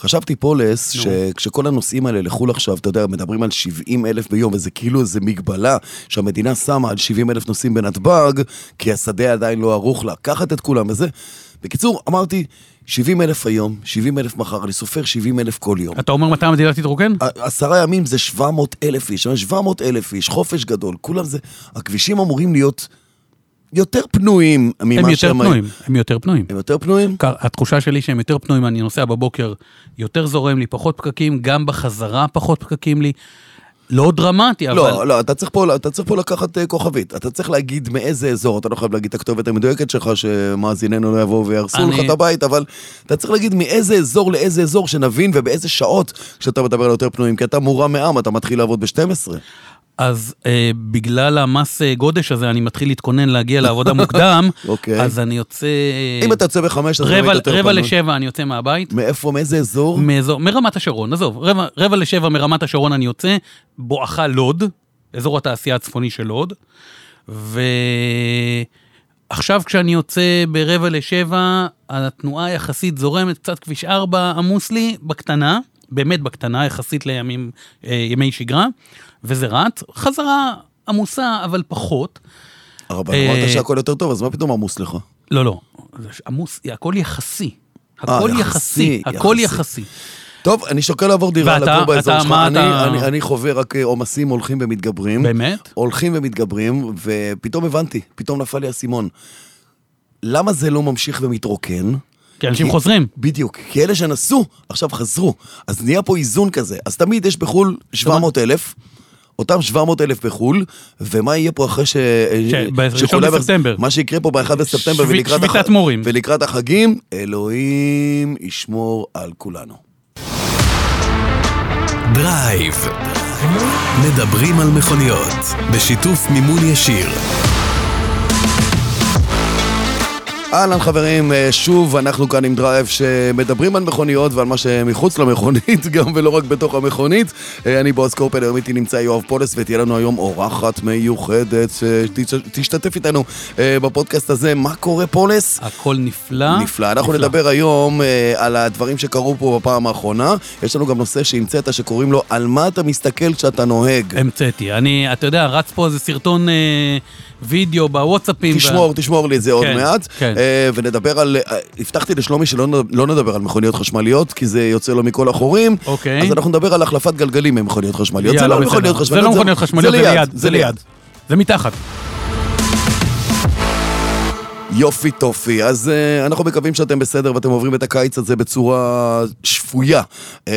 חשבתי פולס. שכשכל הנושאים האלה לחו"ל עכשיו, אתה יודע, מדברים על 70 אלף ביום, וזה כאילו איזה מגבלה שהמדינה שמה על 70 אלף נוסעים בנתב"ג, כי השדה עדיין לא ערוך לקחת את כולם וזה. בקיצור, אמרתי, 70 אלף היום, 70 אלף מחר, אני סופר 70 אלף כל יום. אתה אומר מתי המדינה תתרוקן? עשרה ימים זה 700 אלף איש, 700 אלף איש, חופש גדול, כולם זה... הכבישים אמורים להיות יותר פנויים ממה הם יותר שהם... פנויים, הם יותר פנויים. הם יותר פנויים? התחושה שלי שהם יותר פנויים, אני נוסע בבוקר, יותר זורם לי, פחות פקקים, גם בחזרה פחות פקקים לי. לא דרמטי, אבל... לא, לא, אתה צריך, פה, אתה צריך פה לקחת uh, כוכבית. אתה צריך להגיד מאיזה אזור, אתה לא חייב להגיד את הכתובת המדויקת שלך, שמאזיננו לא יבואו ויהרסו אני- לך את הבית, אבל אתה צריך להגיד מאיזה אזור לאיזה אזור, שנבין, ובאיזה שעות כשאתה מדבר על יותר פנויים, כי אתה מורם מעם, אתה מתחיל לעבוד ב-12. אז אה, בגלל המס אה, גודש הזה, אני מתחיל להתכונן להגיע לעבודה מוקדם, אוקיי. אז אני יוצא... אם אתה יוצא בחמש, אז רבע, באמת יותר רבע. לשבע אני יוצא מהבית. מאיפה, מאיזה אזור? מאזור, מרמת השרון, עזוב, רבע, רבע לשבע מרמת השרון אני יוצא, בואכה לוד, אזור התעשייה הצפוני של לוד, ועכשיו כשאני יוצא ברבע לשבע, התנועה יחסית זורמת, קצת כביש 4 עמוס לי, בקטנה, באמת בקטנה, יחסית לימים, אה, ימי שגרה, וזה רץ, חזרה עמוסה, אבל פחות. אבל אה, אמרת שהכל יותר טוב, אז מה פתאום עמוס לך? לא, לא, עמוס, הכל יחסי. אה, הכל יחסי, הכל יחסי. טוב, אני שוקל לעבור דירה לגור באזור אתה- שלך. אני, אתה- אני, אני חווה רק אה, עומסים הולכים ומתגברים. באמת? הולכים ומתגברים, ופתאום הבנתי, פתאום נפל לי האסימון. למה זה לא ממשיך ומתרוקן? כי אנשים כי- חוזרים. בדיוק, כי אלה שנסעו, עכשיו חזרו. אז נהיה פה איזון כזה. אז תמיד יש בחו"ל 700 אלף, אותם 700 אלף בחו"ל, ומה יהיה פה אחרי ש... ב- שכולם- ראשון בספטמבר. מה שיקרה פה ב-1 בספטמבר שבי- ולקראת הח- מורים. ולקראת החגים, אלוהים ישמור על כולנו. דרייב. מדברים על מכוניות, בשיתוף מימון ישיר. אהלן חברים, אה, שוב אנחנו כאן עם דרייב שמדברים על מכוניות ועל מה שמחוץ למכונית גם ולא רק בתוך המכונית. אה, אני בועז קורפל, היום איתי נמצא יואב פולס ותהיה לנו היום אורחת מיוחדת שתשתתף איתנו אה, בפודקאסט הזה. מה קורה פולס? הכל נפלא. נפלא. אנחנו נפלא. נדבר היום אה, על הדברים שקרו פה בפעם האחרונה. יש לנו גם נושא שהמצאת שקוראים לו על מה אתה מסתכל כשאתה נוהג. המצאתי. אני, אתה יודע, רץ פה איזה סרטון אה, וידאו בוואטסאפים. תשמור, תשמור לי את זה עוד כן, מעט. כן. אה, ונדבר על... אה, הבטחתי לשלומי שלא לא נדבר על מכוניות חשמליות, כי זה יוצא לו מכל החורים. אוקיי. אז אנחנו נדבר על החלפת גלגלים ממכוניות חשמליות. זה יאללה, לא בסדר. מכוניות חשמליות. זה לא מכוניות חשמליות, זה ליד. זה ליד. זה מתחת. יופי טופי. אז uh, אנחנו מקווים שאתם בסדר ואתם עוברים את הקיץ הזה בצורה שפויה. Uh,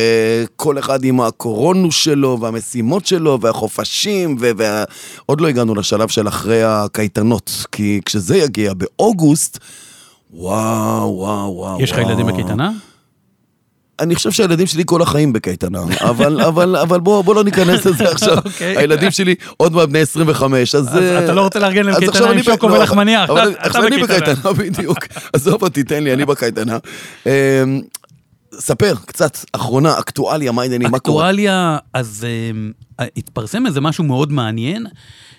כל אחד עם הקורונוס שלו והמשימות שלו והחופשים, ועוד וה... עוד לא הגענו לשלב של אחרי הקייטנות, כי כשזה יגיע באוגוסט, וואו, וואו, וואו. יש לך. ילדים בקייטנה? אני חושב שהילדים שלי כל החיים בקייטנה, אבל, אבל, אבל בוא, בוא לא ניכנס לזה עכשיו. אוקיי. הילדים שלי עוד מעט בני 25, אז... אז אה, אתה לא רוצה לארגן להם קייטנה עם שוקו לא, ולחמניה, אתה עכשיו אני בקייטנה. בקייטנה, בדיוק. עזוב אותי, תן לי, אני בקייטנה. ספר, קצת, אחרונה, אקטואליה, מה העניינים, מה קורה? אקטואליה, אז אה, התפרסם איזה משהו מאוד מעניין,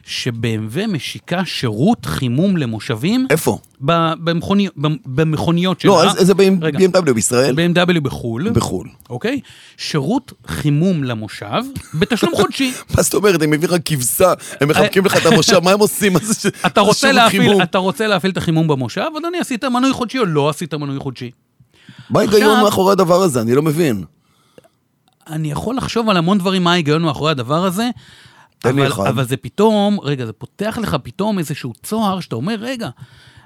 שב-MV משיקה שירות חימום למושבים איפה? ב- במכוני- במ- במכוניות שלה. לא, אז- איזה רגע. BMW בישראל? ב-BMW בחו"ל. בחו"ל. אוקיי? שירות חימום למושב, בתשלום חודשי. מה זאת אומרת, הם מביאים לך כבשה, הם מחבקים לך את המושב, מה הם עושים? זה? אתה רוצה להפעיל את החימום במושב, אדוני, עשית מנוי חודשי או לא עשית מנוי חודשי? מה ההיגיון מאחורי הדבר הזה? אני לא מבין. אני יכול לחשוב על המון דברים מה ההיגיון מאחורי הדבר הזה, אבל. אבל זה פתאום, רגע, זה פותח לך פתאום איזשהו צוהר שאתה אומר, רגע,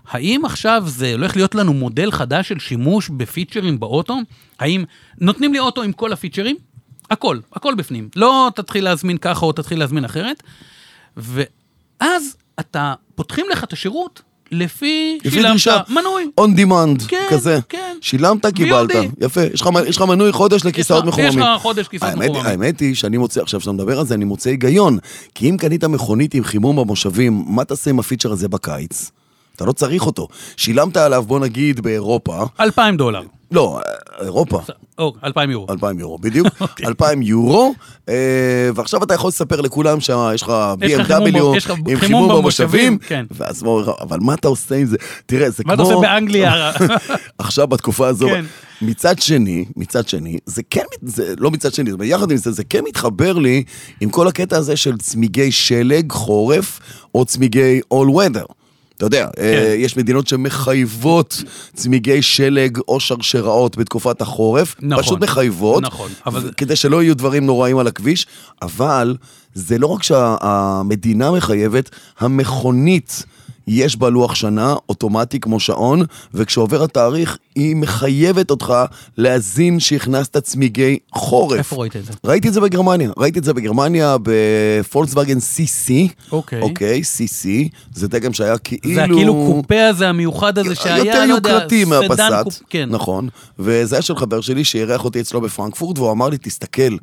האם עכשיו זה הולך להיות לנו מודל חדש של שימוש בפיצ'רים באוטו? האם נותנים לי אוטו עם כל הפיצ'רים? הכל, הכל בפנים. לא תתחיל להזמין ככה או תתחיל להזמין אחרת. ואז אתה, פותחים לך את השירות לפי, שילמת דרישה. מנוי. on demand, כן, כזה. כן. שילמת, קיבלת. VOD. יפה. יש לך- יש לך מנוי חודש לכיסאות מחוממים. יש לך חודש כיסאות מחוממים. האמת היא שאני מוצא, עכשיו שאתה מדבר על זה, אני מוצא היגיון. כי אם קנית מכונית עם חימום במושבים, מה תעשה עם הפיצ'ר הזה בקיץ? אתה לא צריך אותו. שילמת עליו, בוא נגיד, באירופה, אלפיים דולר. לא, אירופה. או, 2,000 יורו. 2,000 יורו, בדיוק. אוקיי. 2,000 יורו, אה, ועכשיו אתה יכול לספר לכולם שיש לך BMW עם חימום במושבים, כן. ואז אבל מה אתה עושה עם זה? תראה, זה כמו... מה אתה עושה באנגליה? עכשיו בתקופה הזו, כן. מצד שני, מצד שני, זה כן, זה לא מצד שני, אבל יחד עם זה, זה כן מתחבר לי עם כל הקטע הזה של צמיגי שלג, חורף, או צמיגי all weather. אתה יודע, כן. אה, יש מדינות שמחייבות צמיגי שלג או שרשראות בתקופת החורף, נכון, פשוט מחייבות, נכון, אבל- כדי שלא יהיו דברים נוראים על הכביש, אבל זה לא רק שהמדינה מחייבת, המכונית... יש בה לוח שנה אוטומטי כמו שעון, וכשעובר התאריך, היא מחייבת אותך להזין שהכנסת צמיגי חורף. איפה ראית את זה? ראיתי את זה בגרמניה, ראיתי את זה בגרמניה בפולקסווגן CC. אוקיי. אוקיי, CC, זה דגם שהיה כאילו... זה הכאילו קופה הזה, המיוחד הזה שהיה, יותר לא יודע, יוקרתי מהפסאט, קופ- כן. נכון, וזה היה של חבר שלי שאירח אותי אצלו בפרנקפורט, והוא אמר לי, תסתכל,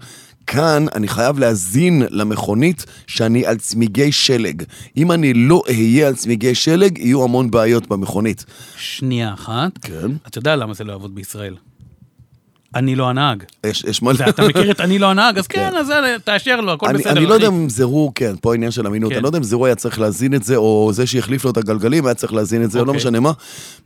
כאן אני חייב להזין למכונית שאני על צמיגי שלג. אם אני לא אהיה על צמיגי שלג, יהיו המון בעיות במכונית. שנייה אחת. כן. אתה יודע למה זה לא יעבוד בישראל. אני לא הנהג. יש, יש מלא... אתה מכיר את אני לא הנהג, אז כן, אז זה, תאשר לו, הכל בסדר. אני לא. יודע אם זרו, כן, פה עניין של אמינות, כן. אני לא יודע אם זרו היה צריך להזין את זה, או זה שהחליף לו את הגלגלים היה צריך להזין את זה, או לא אוקיי. משנה מה.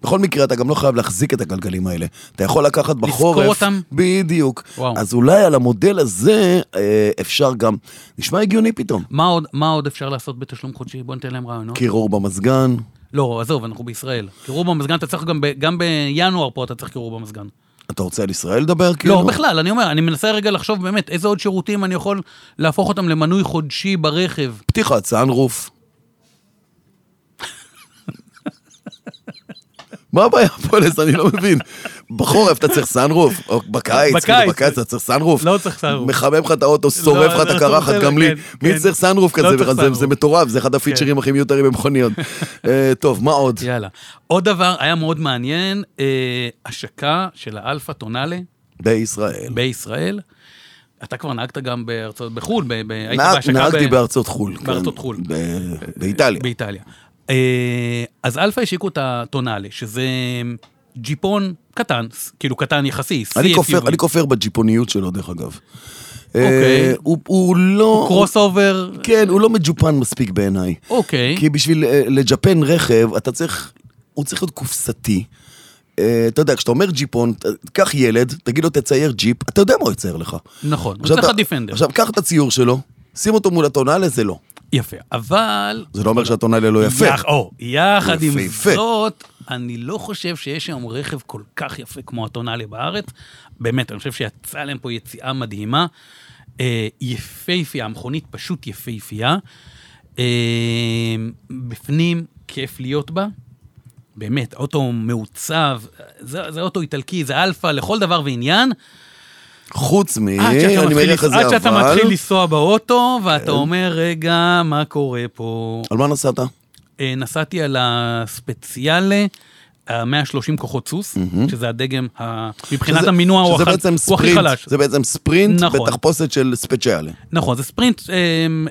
בכל מקרה, אתה גם לא חייב להחזיק את הגלגלים האלה. אתה יכול לקחת בחורף... אותם? בדיוק. אז אולי על המודל הזה אה, אפשר גם... נשמע הגיוני פתאום. מה עוד, מה עוד אפשר לעשות בתשלום חודשי? בוא ניתן להם רעיונות. קירור במזגן. לא, עזוב, אנחנו בישראל. קירור במזגן, אתה צריך גם בינואר פה, אתה צריך קירור במזגן. אתה רוצה על ישראל לדבר? כאילו? לא, בכלל, אני אומר, אני מנסה רגע לחשוב באמת איזה עוד שירותים אני יכול להפוך אותם למנוי חודשי ברכב. פתיחת סאנרוף. מה הבעיה לזה? אני לא מבין. בחורף אתה צריך סאנרוף, או בקיץ, בקיץ. כאילו בקיץ אתה צריך סאנרוף. לא צריך סאנרוף. מחמם לך את האוטו, שורף לך לא, את זה הקרחת, גם לי. כן, מי כן. צריך סאנרוף לא כזה? זה- מטורף, זה אחד הפיצ'רים הכי מיותרים במכוניות. אה, טוב, מה עוד? יאללה. עוד דבר, היה מאוד מעניין, אה, השקה של האלפא טונאלה בישראל. בישראל. אתה כבר נהגת גם בארצות, בחו"ל, ב- ב- היית בהשקה נהגתי ב- בארצות חו"ל. כן. בארצות חו"ל. ב- באיטליה. באיטליה. אה, אז אלפא השיקו את הטונאלה, שזה ג'יפון קטן, כאילו קטן יחסי. כופר- אני כופר בג'יפוניות שלו, דרך אגב. אוקיי. אה, הוא- הוא לא... crossover, כן, הוא לא מג'ופן מספיק בעיניי. אוקיי. כי בשביל אה, לג'פן רכב, אתה צריך, הוא צריך להיות קופסתי. אתה יודע, כשאתה אומר ג'יפון, קח ילד, תגיד לו תצייר ג'יפ, אתה יודע מה הוא יצייר לך. נכון, הוא צריך לך דיפנדר. עכשיו, קח את הציור שלו, שים אותו מול הטונאלה, זה לא. יפה, אבל... זה לא אומר שהטונאלה לא יפה. יח- או, יחד עם יפה. זאת, אני לא חושב שיש היום רכב כל כך יפה כמו הטונאלה בארץ. באמת, אני חושב שיצאה להם פה יציאה מדהימה. אה, יפהפייה, המכונית פשוט יפהפייה. אה, בפנים, כיף להיות בה. באמת, אוטו מעוצב, זה, זה אוטו איטלקי, זה אלפא לכל דבר ועניין. חוץ מ... עד שאתה אני מניח לס- איזה עד שאתה אבל. מתחיל לנסוע באוטו, ואתה אומר, רגע, מה קורה פה? על מה נסעת? אה, נסעתי על הספציאלה, ה-130 כוחות סוס, שזה הדגם, ה- מבחינת שזה- המינוע הוא שזה בעצם הוא הכי ספרינט, חלש. זה בעצם ספרינט נכון. בתחפושת של ספציאלי. נכון, זה ספרינט אה,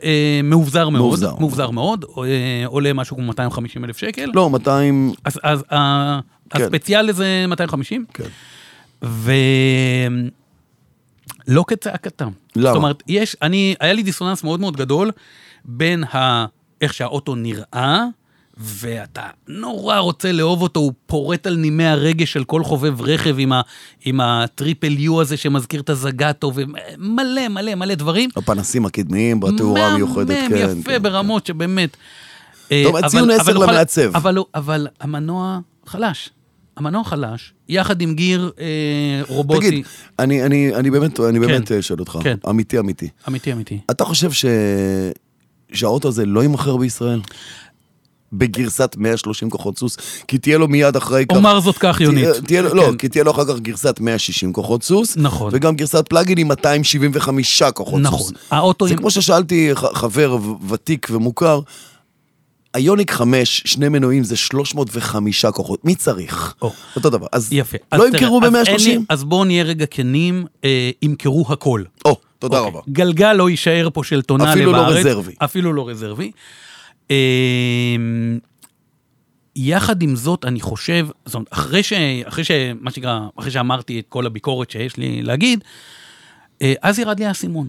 אה, מאובזר מאוד, מאובזר. מאובזר מאוד, אה, עולה משהו כמו 250 אלף שקל. לא, 200... אז, אז ה- כן. הספציאלה זה 250, כן. ולא כצעקתם. למה? זאת אומרת, יש, אני, היה לי דיסוננס מאוד מאוד גדול בין ה, איך שהאוטו נראה, ואתה נורא רוצה לאהוב אותו, הוא פורט על נימי הרגש של כל חובב רכב עם, ה, עם הטריפל יו הזה שמזכיר את הזגטו, ומלא מלא מלא דברים. הפנסים הקדמיים בתאורה המיוחדת, מהמם, כן. יפה כן. ברמות שבאמת. טוב, אה, ציון אבל- עשר אבל למעצב. אבל, הוא- אבל המנוע חלש. המנוע חלש, יחד עם גיר אה, רובוטי. תגיד, אני, אני, אני באמת, אני באמת אה, שואל אותך, כן. אמיתי אמיתי. אמיתי, אמיתי. אתה חושב ש... שהאוטו הזה לא יימכר בישראל? בגרסת 130 כוחות סוס, כי תהיה לו מיד אחרי כך... אומר זאת כך, יונית. תהיה, תהיה, לא, כן. כי תהיה לו אחר כך גרסת 160 כוחות סוס, נכון. וגם גרסת פלאגין עם 275 כוחות נכון. סוס. האוטו זה עם... כמו ששאלתי חבר ותיק ומוכר, היוניק 5, שני מנועים זה 305 כוחות, מי צריך? או. אותו דבר. אז יפה. לא אז ימכרו אז אין לי- ב-130? אז בואו נהיה רגע כנים, אה, ימכרו הכל. או, תודה אוקיי. רבה. גלגל לא יישאר פה של טונאלה בארץ. אפילו לא רזרבי. אפילו לא רזרבי. אה, יחד עם זאת, אני חושב, זאת אומרת, אחרי ש... אחרי ש... מה שנקרא, אחרי שאמרתי את כל הביקורת שיש לי להגיד, אה, אז ירד לי האסימון.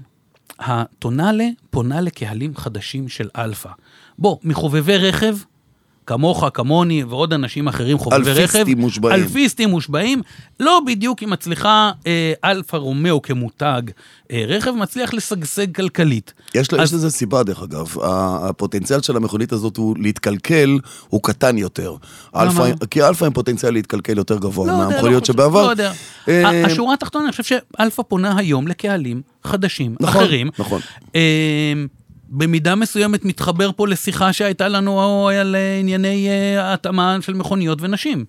הטונאלה פונה לקהלים חדשים של אלפא. בוא, מחובבי רכב, כמוך, כמוני ועוד אנשים אחרים חובבי רכב. אלפיסטים מושבעים. אלפיסטים מושבעים. לא בדיוק היא מצליחה אה, אלפא רומאו כמותג אה, רכב, מצליח לשגשג כלכלית. יש, לה, אז- יש לזה סיבה, דרך אגב. הפוטנציאל של המכונית הזאת הוא להתקלקל, הוא קטן יותר. אלפא, כי אלפא עם פוטנציאל להתקלקל יותר גבוה לא מהמכוניות לא שבעבר. לא יודע. אה, השורה התחתונה, אני חושב שאלפא פונה היום לקהלים חדשים, נכון, אחרים. נכון. אה, במידה מסוימת מתחבר פה לשיחה שהייתה לנו על אה, ענייני אה, התאמה של מכוניות ונשים.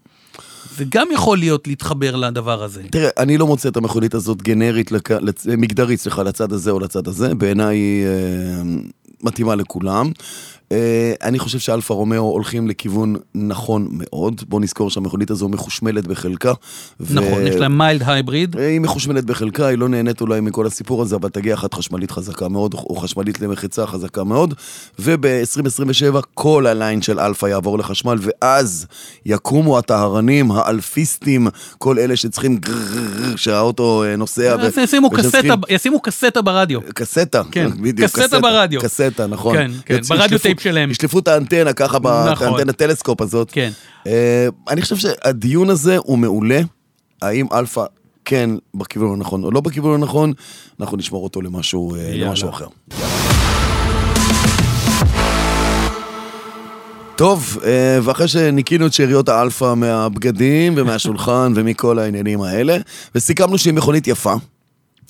זה גם יכול להיות להתחבר לדבר הזה. תראה, אני לא מוצא את המכונית הזאת גנרית, לק... לצ... מגדרית, סליחה, לצד הזה או לצד הזה. בעיניי אה, מתאימה לכולם. אה, אני חושב שאלפא רומאו הולכים לכיוון נכון מאוד. בוא נזכור שהמכונית הזו מחושמלת בחלקה. ו- נכון, יש להם mild hybrid. היא מחושמלת בחלקה, היא לא נהנית אולי מכל הסיפור הזה, אבל תגיע אחת חשמלית חזקה מאוד, או חשמלית למחצה חזקה מאוד, וב-2027 כל הליין של אלפא יעבור לחשמל, ואז יקומו הטהרנים, האלפיסטים, כל אלה שצריכים גרררר, שהאוטו אה, נוסע. ו- ישימו קסטה- ברדיו. קסטה, כן, בדיוק, קסטה ברדיו. קסטה, נכון. כן, כן, ברדיו טייפ שלהם. ישלפו את האנטנה ככה, נכון. האנטנה טלסקופ הזאת. כן. אה, אני חושב שהדיון הזה הוא מעולה. האם אלפא כן בכיוון הנכון או לא בכיוון הנכון, אנחנו נשמור אותו למשהו, אה. למשהו אחר. טוב, אה, ואחרי שניקינו את שאריות האלפא מהבגדים ומהשולחן ומכל העניינים האלה, וסיכמנו שהיא מכונית יפה,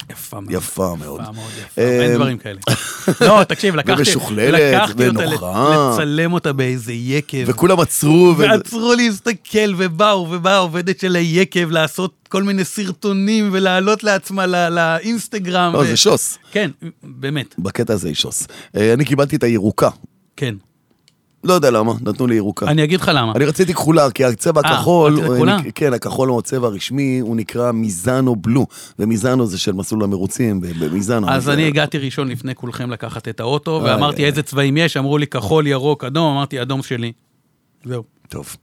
יפה מאוד. יפה מאוד. יפה מאוד יפה, אה, אין דברים כאלה. לא, תקשיב, לקחתי ומשוכללת, ונוחה. לצלם אותה באיזה יקב. וכולם עצרו, ועצרו להסתכל, ובאו, ובאה העובדת של היקב לעשות כל מיני סרטונים ולהעלות לעצמה לאינסטגרם. לא, זה שוס. כן, באמת, בקטע הזה היא שוס. אה, אני קיבלתי את הירוקה. כן. לא יודע למה, נתנו לי ירוקה. אני אגיד לך למה. אני רציתי כחולה, כי הצבע אה, הכחול, רצית הוא כחולה? כן, הכחול הוא הצבע הרשמי, הוא נקרא מיזנו בלו, ומיזנו זה של מסלול המרוצים ב- במיזנו. אז אה, אני הגעתי ראשון לפני כולכם לקחת את האוטו, איי, ואמרתי איי. איזה צבעים יש, אמרו לי כחול, ירוק, אדום, אמרתי אדום שלי. זהו. טוב.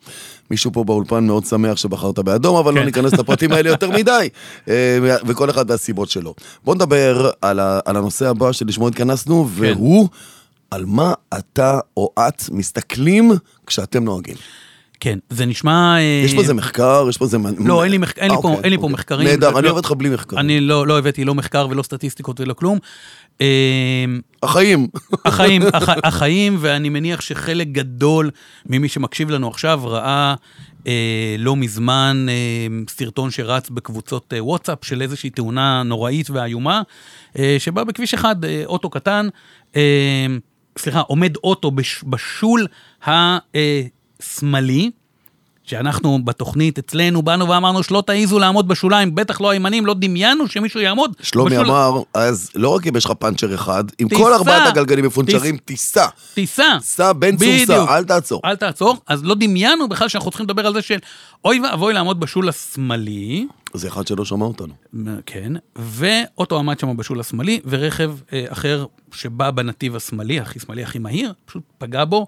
מישהו פה באולפן מאוד שמח שבחרת באדום, אבל לא כן. ניכנס לפרטים האלה יותר מדי, אה, וכל אחד והסיבות שלו. בוא נדבר על ה- על הנושא הבא שלשמו התכנסנו, כן. והוא על מה אתה או את מסתכלים כשאתם נוהגים. כן, זה נשמע... אה, יש פה איזה מחקר, יש פה איזה... לא, אין לי מחק- אין לי אה, פה- אוקיי, אין לי פה אוקיי. מחקרים. נהדר, לא- אני עובד לך בלי מחקרים. אני לא לא הבאתי לא מחקר ולא סטטיסטיקות ולא כלום. אה, החיים. החיים, הח, החיים, ואני מניח שחלק גדול ממי שמקשיב לנו עכשיו ראה אה, לא מזמן אה, סרטון שרץ בקבוצות אה, וואטסאפ של איזושהי תאונה נוראית ואיומה, אה, שבה בכביש אחד אה, אוטו קטן, אה, סליחה, עומד אוטו בש, בשול השמאלי, שאנחנו בתוכנית אצלנו באנו ואמרנו שלא תעיזו לעמוד בשוליים, בטח לא הימנים, לא דמיינו שמישהו יעמוד שלומי בשול- אמר, אז לא רק אם יש לך פאנצ'ר אחד, אם תיסע. כל ארבעת הגלגלים מפונצ'רים, תיסע. תיסע. סע בן צור. סע, אל תעצור. אל תעצור. אז לא דמיינו בכלל שאנחנו צריכים לדבר על זה של אוי ואבוי לעמוד בשול השמאלי, זה אחד שלא שמע אותנו. כן, ואוטו עמד שם בשול השמאלי, ורכב אה, אחר שבא בנתיב השמאלי, הכי שמאלי, הכי מהיר, פשוט פגע בו,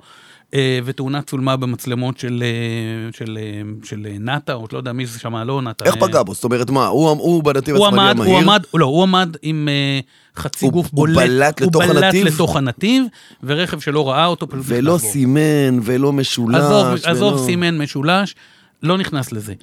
אה, ותאונה צולמה במצלמות של, אה, של, אה, של אה, נאט"א, או לא יודע מי זה שם, לא נאט"א. איך אה, פגע בו? זאת אומרת, מה, הוא הוא בנתיב הוא השמאלי עמד, המהיר? הוא עמד, לא, הוא עמד עם אה, חצי הוא- גוף הוא בולט. בלט לתוך הוא הנתיב? בלט לתוך הנתיב, ורכב שלא ראה אותו פשוט ולא. סימן, ולא משולש. עזוב, ולא- עזוב סימן משולש, לא נכנס לזה.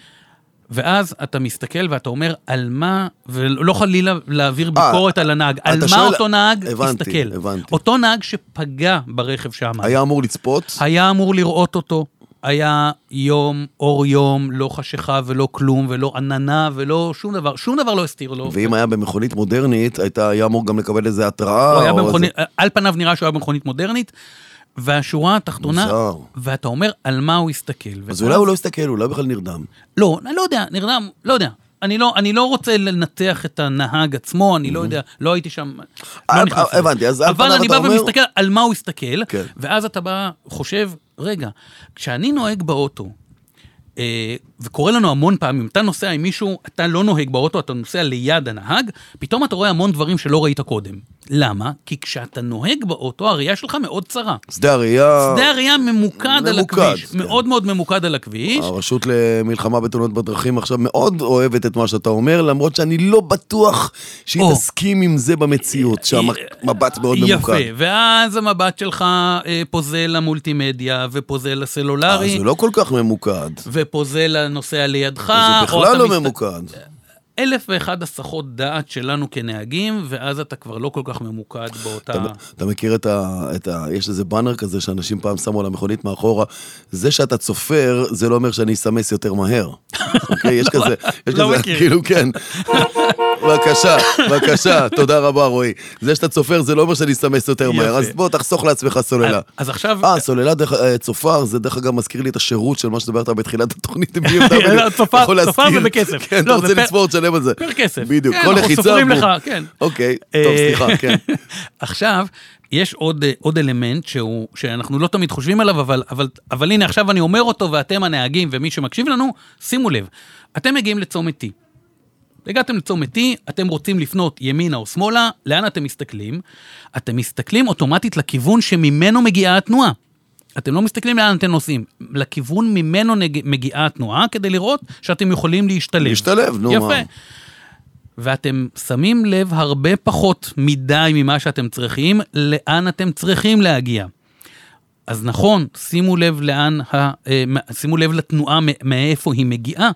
ואז אתה מסתכל ואתה אומר, על מה, ולא חלילה להעביר ביקורת על הנהג, על מה שואל- אותו נהג הבנתי, הסתכל. הבנתי. אותו נהג שפגע ברכב שעמד, היה אמור לצפות? היה אמור לראות אותו. היה יום, אור יום, לא חשיכה ולא כלום, ולא עננה ולא שום דבר, שום דבר לא הסתיר לו. ואם היה במכונית מודרנית, הייתה- היה אמור גם לקבל איזה התראה. הוא היה במכונית, איזה- על פניו נראה שהוא היה במכונית מודרנית, והשורה התחתונה, מוזר. ואתה אומר על מה הוא הסתכל. אז אולי הוא לא הסתכל, אולי בכלל נרדם. לא, אני לא יודע, נרדם, לא יודע. אני לא, אני לא רוצה לנתח את הנהג עצמו, אני לא יודע, לא הייתי שם, אה, לא נכנס אה, לזה. הבנתי, אז על אבל פניו אני אתה בא אומר- ומסתכל על מה הוא הסתכל, כן. ואז אתה בא, חושב, רגע, כשאני נוהג באוטו, אה, וקורה לנו המון פעמים, אתה נוסע עם מישהו, אתה לא נוהג באוטו, אתה נוסע ליד הנהג, פתאום אתה רואה המון דברים שלא ראית קודם. למה? כי כשאתה נוהג באוטו, הראייה שלך מאוד צרה. שדה הראייה... שדה הראייה ממוקד על ממוקד, הכביש, כן. מאוד מאוד ממוקד על הכביש. הרשות למלחמה בתאונות בדרכים עכשיו מאוד אוהבת את מה שאתה אומר, למרות שאני לא בטוח שהיא או. תסכים עם זה במציאות, שהמבט מאוד ממוקד. יפה, ואז המבט שלך אה, פוזל למולטימדיה, ופוזל אה, לסלולרי, זה לא כל כך ממוקד. ופוזל לנוסע לידך. זה בכלל לא מסת- ממוקד. אלף ואחד הסחות דעת שלנו כנהגים, ואז אתה כבר לא כל כך ממוקד באותה... אתה, אתה מכיר את ה, את ה... יש איזה באנר כזה שאנשים פעם שמו על המכונית מאחורה, זה שאתה צופר, זה לא אומר שאני אסמס יותר מהר. אוקיי? יש כזה, יש לא כזה, מכיר. כאילו, כן. בבקשה, בבקשה, תודה רבה רועי. זה שאתה צופר זה לא אומר שאני אסמס יותר מהר. אז בוא תחסוך לעצמך סוללה. אז- עכשיו... אה, סוללה אה, צופר, זה דרך אגב מזכיר לי את השירות של מה שדיברת בתחילת התוכנית צופר-. זה בכסף. כן, אתה לא, רוצה לצפור, תשלם על זה. פר כסף. בדיוק, כן, כל אנחנו לחיצה. סופרים בום. לך, כן. אוקיי, אה, טוב, סליחה, כן. עכשיו, יש עוד, אה, עוד אלמנט שהוא, שאנחנו לא תמיד חושבים עליו, אבל, אבל, אבל הנה, עכשיו אני אומר אותו, ואתם הנהגים ומי שמקשיב לנו, שימו לב, אתם מגיעים לצומת T. הגעתם לצומת T, אתם רוצים לפנות ימינה או שמאלה, לאן אתם מסתכלים? אתם מסתכלים אוטומטית לכיוון שממנו מגיעה התנועה. אתם לא מסתכלים לאן אתם נוסעים, לכיוון ממנו נג... מגיעה התנועה, כדי לראות שאתם יכולים להשתלב. להשתלב, נו, יפה. מה. ואתם שמים לב הרבה פחות מדי ממה שאתם צריכים, לאן אתם צריכים להגיע. אז נכון, שימו לב לאן, ה, אה, שימו לב לתנועה מאיפה היא מגיעה,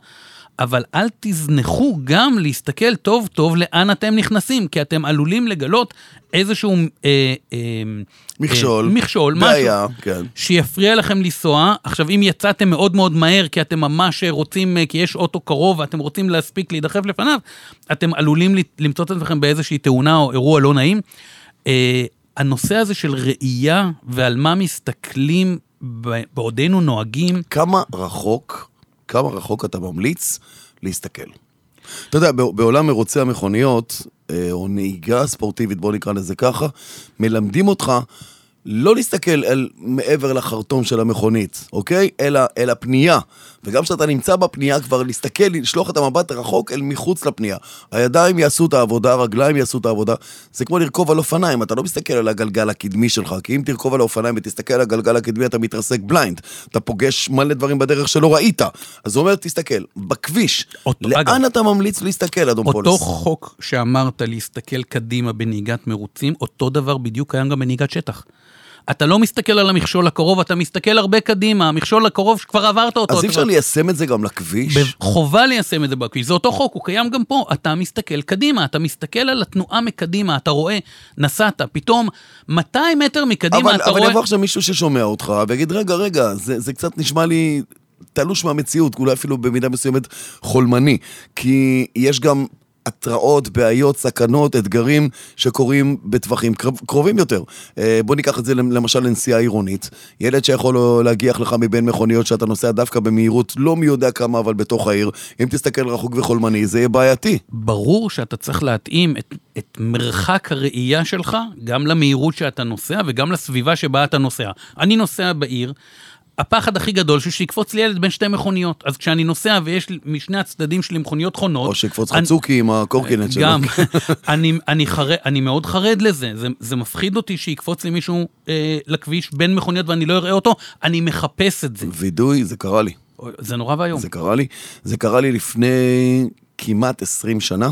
אבל אל תזנחו גם להסתכל טוב טוב לאן אתם נכנסים, כי אתם עלולים לגלות איזשהו אה, אה, מכשול, אה, מכשול, בעיה, משהו, כן. שיפריע לכם לנסוע. עכשיו, אם יצאתם מאוד מאוד מהר, כי אתם ממש רוצים, אה, כי יש אוטו קרוב ואתם רוצים להספיק להידחף לפניו, אתם עלולים למצוא את עצמכם באיזושהי תאונה או אירוע לא נעים. אה, הנושא הזה של ראייה ועל מה מסתכלים בעודנו נוהגים, כמה רחוק, כמה רחוק אתה ממליץ להסתכל? אתה יודע, בע- בעולם מרוצי המכוניות, אה, או נהיגה ספורטיבית, בוא נקרא לזה ככה, מלמדים אותך לא להסתכל אל מעבר לחרטום של המכונית, אוקיי? אלא אל הפנייה. וגם כשאתה נמצא בפנייה, כבר להסתכל, לשלוח את המבט רחוק אל מחוץ לפנייה. הידיים יעשו את העבודה, הרגליים יעשו את העבודה. זה כמו לרכוב על אופניים, אתה לא מסתכל על הגלגל הקדמי שלך, כי אם תרכוב על האופניים ותסתכל על הגלגל הקדמי, אתה מתרסק ב blind. אתה פוגש מלא דברים בדרך שלא ראית. אז הוא אומר, תסתכל, בכביש, אותו- לאן אגב, אתה ממליץ להסתכל, אדון פולס? אותו חוק שאמרת להסתכל קדימה בנהיגת מרוצים, אותו דבר בדיוק קיים גם בנהיגת שטח. אתה לא מסתכל על המכשול הקרוב, אתה מסתכל הרבה קדימה, המכשול הקרוב שכבר עברת אותו. אז אי אפשר ליישם את זה גם לכביש? חובה ליישם את זה בכביש, זה אותו חוק, הוא קיים גם פה. אתה מסתכל קדימה, אתה מסתכל על התנועה מקדימה, אתה רואה, נסעת, פתאום 200 מטר מקדימה אבל, אתה אבל רואה... יבוא עכשיו מישהו ששומע אותך ויגיד, רגע, רגע, זה, זה קצת נשמע לי תלוש מהמציאות, אולי אפילו במידה מסוימת חולמני. כי יש גם התראות, בעיות, סכנות, אתגרים שקורים בטווחים קרובים יותר. אה, בוא ניקח את זה למשל לנסיעה עירונית. ילד שיכול להגיח לך מבין מכוניות שאתה נוסע דווקא במהירות לא מי יודע כמה, אבל בתוך העיר. אם תסתכל רחוק וחולמני, זה יהיה בעייתי. ברור שאתה צריך להתאים את, את מרחק הראייה שלך גם למהירות שאתה נוסע וגם לסביבה שבה אתה נוסע. אני נוסע בעיר, הפחד הכי גדול שהוא שיקפוץ לי ילד בין שתי מכוניות. אז כשאני נוסע ויש משני הצדדים שלי מכוניות חונות... או שיקפוץ אני- חצוקי עם הקורקינט שלו. גם, אני, אני, חרד, אני מאוד חרד לזה, זה, זה מפחיד אותי שיקפוץ לי מישהו אה, לכביש בין מכוניות ואני לא אראה אותו, אני מחפש את זה. וידוי, זה קרה לי. זה נורא ואיום. זה קרה לי. זה קרה לי לפני כמעט 20 שנה,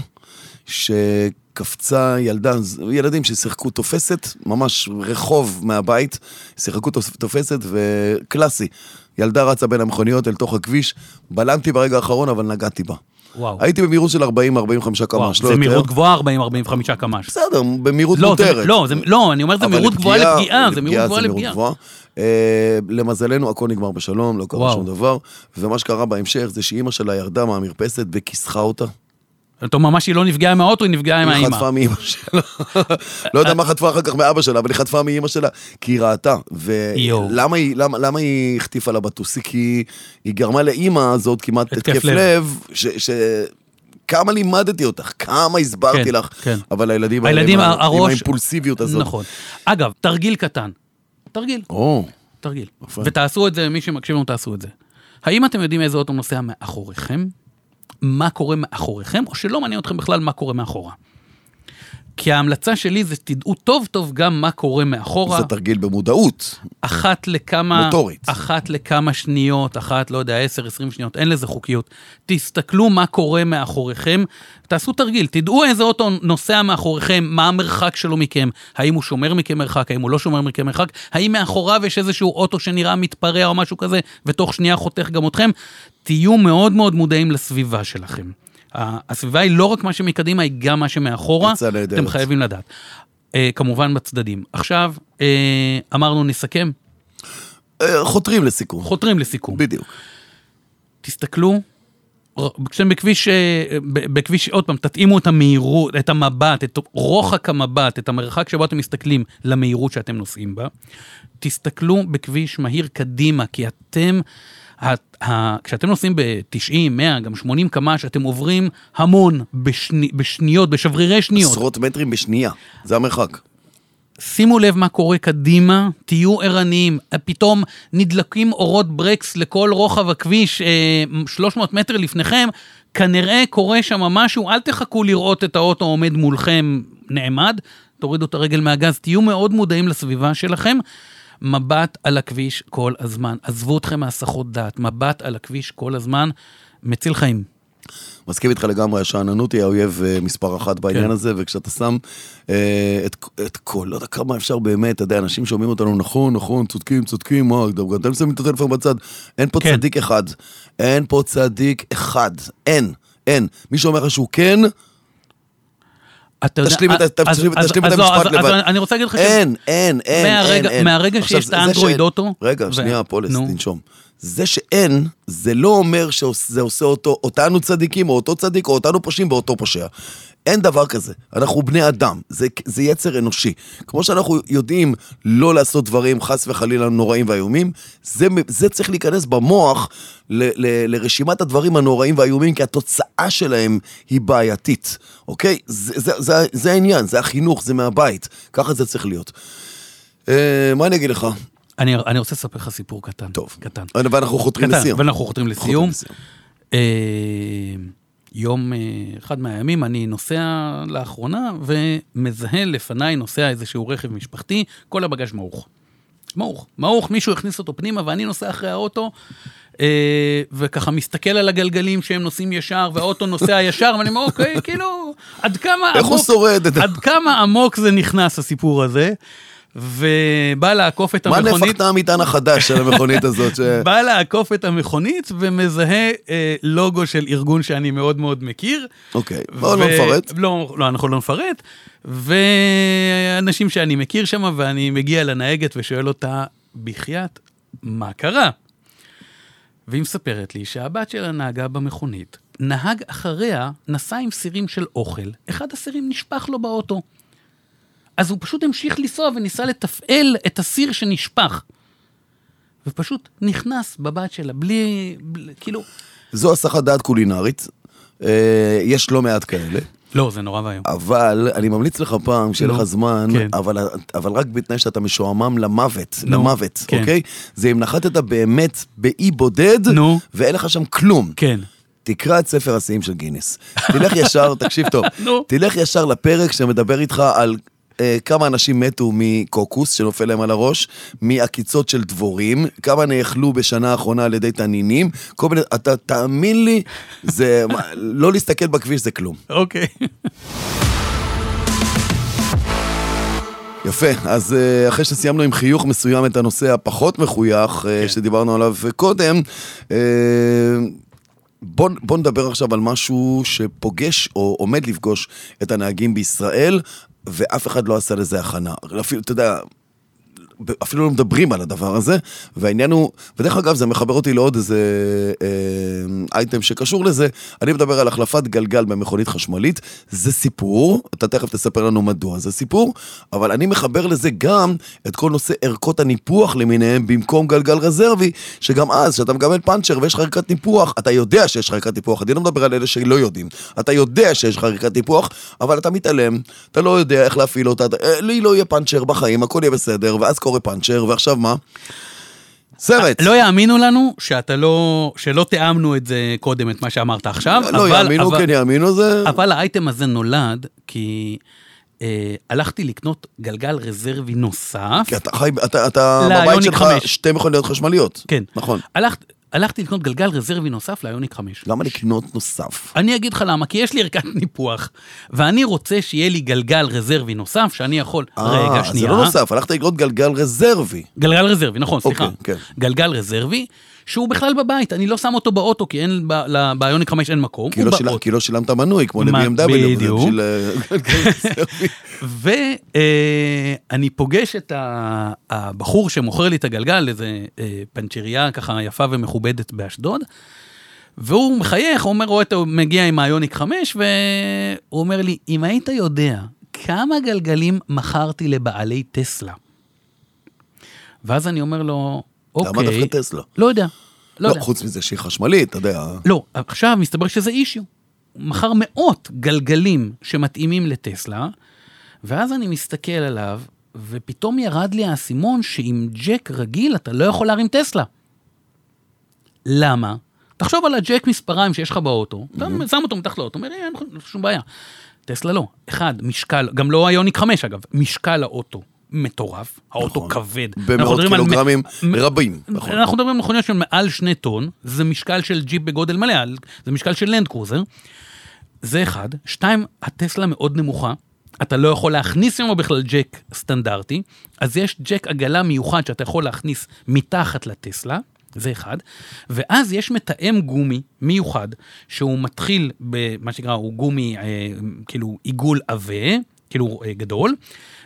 שקפצה ילדה, ילדים ששיחקו תופסת, ממש רחוב מהבית, שיחקו תופ- תופסת וקלאסי. ילדה רצה בין המכוניות אל תוך הכביש, בלמתי ברגע האחרון, אבל נגעתי בה. וואו. הייתי במהירות של 40-45 וואו, קמ"ש, לא זה יותר. מהירות גבוהה 40-45 קמ"ש. בסדר, במהירות לא, זה, מותרת. לא, זה, לא, אני אומר, זה מהירות גבוהה לפגיעה, זה מהירות גבוהה זה לפגיעה. גבוהה. אה, למזלנו, הכל נגמר בשלום, לא קרה. שום דבר. ומה שקרה בהמשך זה שאימא שלה ירדה מהמרפסת וכיסחה אותה. אתה ממש היא לא נפגעה עם האוטו, היא נפגעה עם היא האימא. חטפה מאימא שלה. לא יודע מה חטפה אחר כך מאבא שלה, אבל היא חטפה מאימא שלה, כי היא ראתה. ולמה היא, היא החטיפה לה בטוסי? כי היא גרמה לאימא הזאת כמעט התקף לב. לב, ש... ש... כמה לימדתי אותך, כמה הסברתי כן, לך, כן. אבל הילדים האלה הילדים, עם. האימפולסיביות הזאת. נכון. אגב, תרגיל קטן. תרגיל, או, תרגיל. יפה. ותעשו את זה, מי שמקשיב לנו תעשו את זה. האם אתם יודעים איזה אוטו נוסע מאחוריכם? מה קורה מאחוריכם, או שלא מעניין אתכם בכלל מה קורה מאחורה? כי ההמלצה שלי זה תדעו טוב טוב גם מה קורה מאחורה. זה תרגיל במודעות. אחת לכמה... מוטורית. אחת לכמה שניות, אחת, לא יודע, 10-20 שניות, אין לזה חוקיות. תסתכלו מה קורה מאחוריכם, תעשו תרגיל, תדעו איזה אוטו נוסע מאחוריכם, מה המרחק שלו מכם, האם הוא שומר מכם מרחק, האם הוא לא שומר מכם מרחק, האם מאחוריו יש איזשהו אוטו שנראה מתפרע או משהו כזה, ותוך שנייה חותך גם אתכם. תהיו מאוד מאוד מודעים לסביבה שלכם. הסביבה היא לא רק מה שמקדימה, היא גם מה שמאחורה. עצה נהדרת. אתם חייבים לדעת. אה, כמובן בצדדים. עכשיו, אה, אמרנו נסכם, אה, חותרים לסיכום. חותרים לסיכום. בדיוק. תסתכלו, כשאתם בכביש, בכביש, עוד פעם, תתאימו את המהירות, את המבט, את רוחק המבט, את המרחק שבו אתם מסתכלים למהירות שאתם נוסעים בה. תסתכלו בכביש מהיר קדימה, כי אתם, כשאתם נוסעים ב-90, 100, גם 80 קמ"ש, אתם עוברים המון בשני, בשניות, בשברירי שניות. עשרות מטרים בשנייה. זה המרחק. שימו לב מה קורה קדימה, תהיו ערניים. פתאום נדלקים אורות ברקס לכל רוחב הכביש אה, 300 מטר לפניכם, כנראה קורה שם משהו, אל תחכו לראות את האוטו עומד מולכם נעמד, תורידו את הרגל מהגז, תהיו מאוד מודעים לסביבה שלכם. מבט על הכביש כל הזמן, עזבו אתכם מהסחות דעת, מבט על הכביש כל הזמן, מציל חיים. מסכים איתך לגמרי, השאננות היא האויב אה, מספר אחת בעניין כן. הזה, וכשאתה שם אה, את, את כל, לא יודע כמה אפשר באמת, אתה יודע, אנשים שומעים אותנו, נכון, נכון, צודקים, צודקים, מה, גם אתם שמים את הטלפון בצד. אין פה כן. צדיק אחד. אין פה צדיק אחד. אין, אין. מי שאומר לך שהוא כן, אתה יודע- תשלים את המשפט לבד. אני רוצה להגיד לך ש... אין, אין, אין, אין. מהרגע שיש את האנדרואיד אוטו, רגע, שנייה, פולס. תנשום. זה שאין, זה לא אומר שזה עושה אותו, אותנו צדיקים, או אותו צדיק, או אותנו פושעים באותו פושע. אין דבר כזה. אנחנו בני אדם, זה, זה יצר אנושי. כמו שאנחנו יודעים לא לעשות דברים חס וחלילה נוראים ואיומים, זה, זה צריך להיכנס במוח ל, ל, לרשימת הדברים הנוראים והאיומים, כי התוצאה שלהם היא בעייתית, אוקיי? זה, זה, זה, זה העניין, זה החינוך, זה מהבית. ככה זה צריך להיות. אה, מה אני אגיד לך? אני, אני רוצה לספר לך סיפור קטן. טוב. קטן. ואנחנו חותרים קטן, לסיום. ואנחנו חותרים לסיום. לסיום. אה, יום, אה, אחד מהימים, אני נוסע לאחרונה ומזהה לפניי, נוסע איזשהו רכב משפחתי, כל הבגאז' מעוך. מעוך. מעוך, מישהו הכניס אותו פנימה ואני נוסע אחרי האוטו. אה, וככה מסתכל על הגלגלים שהם נוסעים ישר, והאוטו נוסע ישר, ואני אומר, אוקיי, כאילו, עד כמה איך הוא עמוק, שורד? עד כמה עמוק זה נכנס, הסיפור הזה, ובא לעקוף את מה המכונית. נפח המטען החדש של המכונית הזאת? ש... בא לעקוף את המכונית ומזהה אה, לוגו של ארגון שאני מאוד מאוד מכיר. אוקיי, בואו לא נפרט. לא, לא, אנחנו לא נפרט. ואנשים שאני מכיר שם, ואני מגיע לנהגת ושואל אותה, בחייאת, מה קרה? והיא מספרת לי שהבת שלה נהגה במכונית, נהג אחריה, נסע עם סירים של אוכל, אחד הסירים נשפך לו באוטו. אז הוא פשוט המשיך לנסוע וניסה לתפעל את הסיר שנשפך. ופשוט נכנס בבת שלה, בלי, בלי כאילו... זו הסחת דעת קולינרית. אה, יש לא מעט כאלה. לא, זה נורא ואיום. אבל אני ממליץ לך פעם, שיהיה נו, לך זמן, כן. אבל, אבל רק בתנאי שאתה משועמם למוות, נו, למוות, כן. אוקיי? זה אם נחתת באמת באי בודד, נו. ואין לך שם כלום. כן. תקרא את ספר השיאים של גינס. תלך ישר, תקשיב טוב. תלך ישר לפרק שמדבר איתך על כמה אנשים מתו מקוקוס שנופל להם על הראש, מעקיצות של דבורים, כמה נאכלו בשנה האחרונה על ידי תנינים, כל מיני, אתה תאמין לי, זה, לא להסתכל בכביש זה כלום. אוקיי. יפה, אז אה, אחרי שסיימנו עם חיוך מסוים את הנושא הפחות מחוייך, אה, כן. שדיברנו עליו קודם, אה, בוא, בוא נדבר עכשיו על משהו שפוגש או עומד לפגוש את הנהגים בישראל, ואף אחד לא עשה לזה הכנה. אפילו, אתה יודע... אפילו לא מדברים על הדבר הזה, והעניין הוא, ודרך אגב זה מחבר אותי לעוד איזה אה, אייטם שקשור לזה, אני מדבר על החלפת גלגל במכונית חשמלית, זה סיפור, אתה תכף תספר לנו מדוע זה סיפור, אבל אני מחבר לזה גם את כל נושא ערכות הניפוח למיניהם במקום גלגל רזרבי, שגם אז, כשאתה מקבל פאנצ'ר ויש לך ערכת ניפוח, אתה יודע שיש לך ערכת ניפוח, אני לא מדבר על אלה שלא יודעים, אתה יודע שיש לך ערכת ניפוח, אבל אתה מתעלם, אתה לא יודע איך להפעיל אותה, אה, לי לא יהיה פאנצ'ר בחיים, הכל יהיה בסדר, ואז קורה פאנצ'ר, ועכשיו מה? סרט. לא יאמינו לנו שאתה לא, שלא תיאמנו את זה קודם, את מה שאמרת עכשיו. לא אבל- יאמינו, אבל- כן יאמינו, זה... אבל האייטם הזה נולד כי אה, הלכתי לקנות גלגל רזרבי נוסף. כי אתה חי, אתה, אתה בבית שלך 5. שתי מכוניות חשמליות. כן. נכון. הלכת, הלכתי לקנות גלגל רזרבי נוסף לאיוניק 5. למה לקנות נוסף? אני אגיד לך למה, כי יש לי ערכת ניפוח, ואני רוצה שיהיה לי גלגל רזרבי נוסף, שאני יכול... רגע, אה, שנייה. זה לא נוסף, הלכת לקנות גלגל רזרבי. גלגל רזרבי, נכון, סליחה. אוקיי, כן. גלגל רזרבי, שהוא בכלל בבית, אני לא שם אותו באוטו, כי אין, ב- ל- באיוניק 5 אין מקום. כי הוא לא, שילמת, באוטו. כי לא שילמת מנוי, כמו ל-BMW. בדיוק. אה. ואני פוגש את הבחור שמוכר לי את הגלגל, איזה אה, פנצ'ריה ככה יפה ומכובדת באשדוד, והוא מחייך, הוא אומר, רואה אותו מגיע עם האיוניק 5, והוא אומר לי, אם היית יודע כמה גלגלים מכרתי לבעלי טסלה. ואז אני אומר לו, אוקיי. למה דווקא טסלה? לא יודע, לא לא, יודע. חוץ מזה שהיא חשמלית, אתה יודע. לא, עכשיו מסתבר שזה אישיו. מכר מאות גלגלים שמתאימים לטסלה, ואז אני מסתכל עליו, ופתאום ירד לי האסימון שעם ג'ק רגיל אתה לא יכול להרים טסלה. למה? תחשוב על הג'ק מספריים שיש לך באוטו, אתה שם אותו מתחת לאוטו, אומר, "אה, אין שום בעיה. טסלה לא. אחד, משקל, גם לא איוניק 5 אגב, משקל האוטו מטורף, האוטו נכון. כבד. במאות קילוגרמים מ- רבים. נכון. אנחנו מדברים על מכוניות של מעל שני טון, זה משקל של ג'יפ בגודל מלא, זה משקל של לנד קרוזר. זה אחד. שתיים, הטסלה מאוד נמוכה. אתה לא יכול להכניס שם בכלל ג'ק סטנדרטי, אז יש ג'ק עגלה מיוחד שאתה יכול להכניס מתחת לטסלה, זה אחד. ואז יש מתאם גומי מיוחד, שהוא מתחיל במה שנקרא, הוא גומי, אה, כאילו עיגול עבה, כאילו אה, גדול,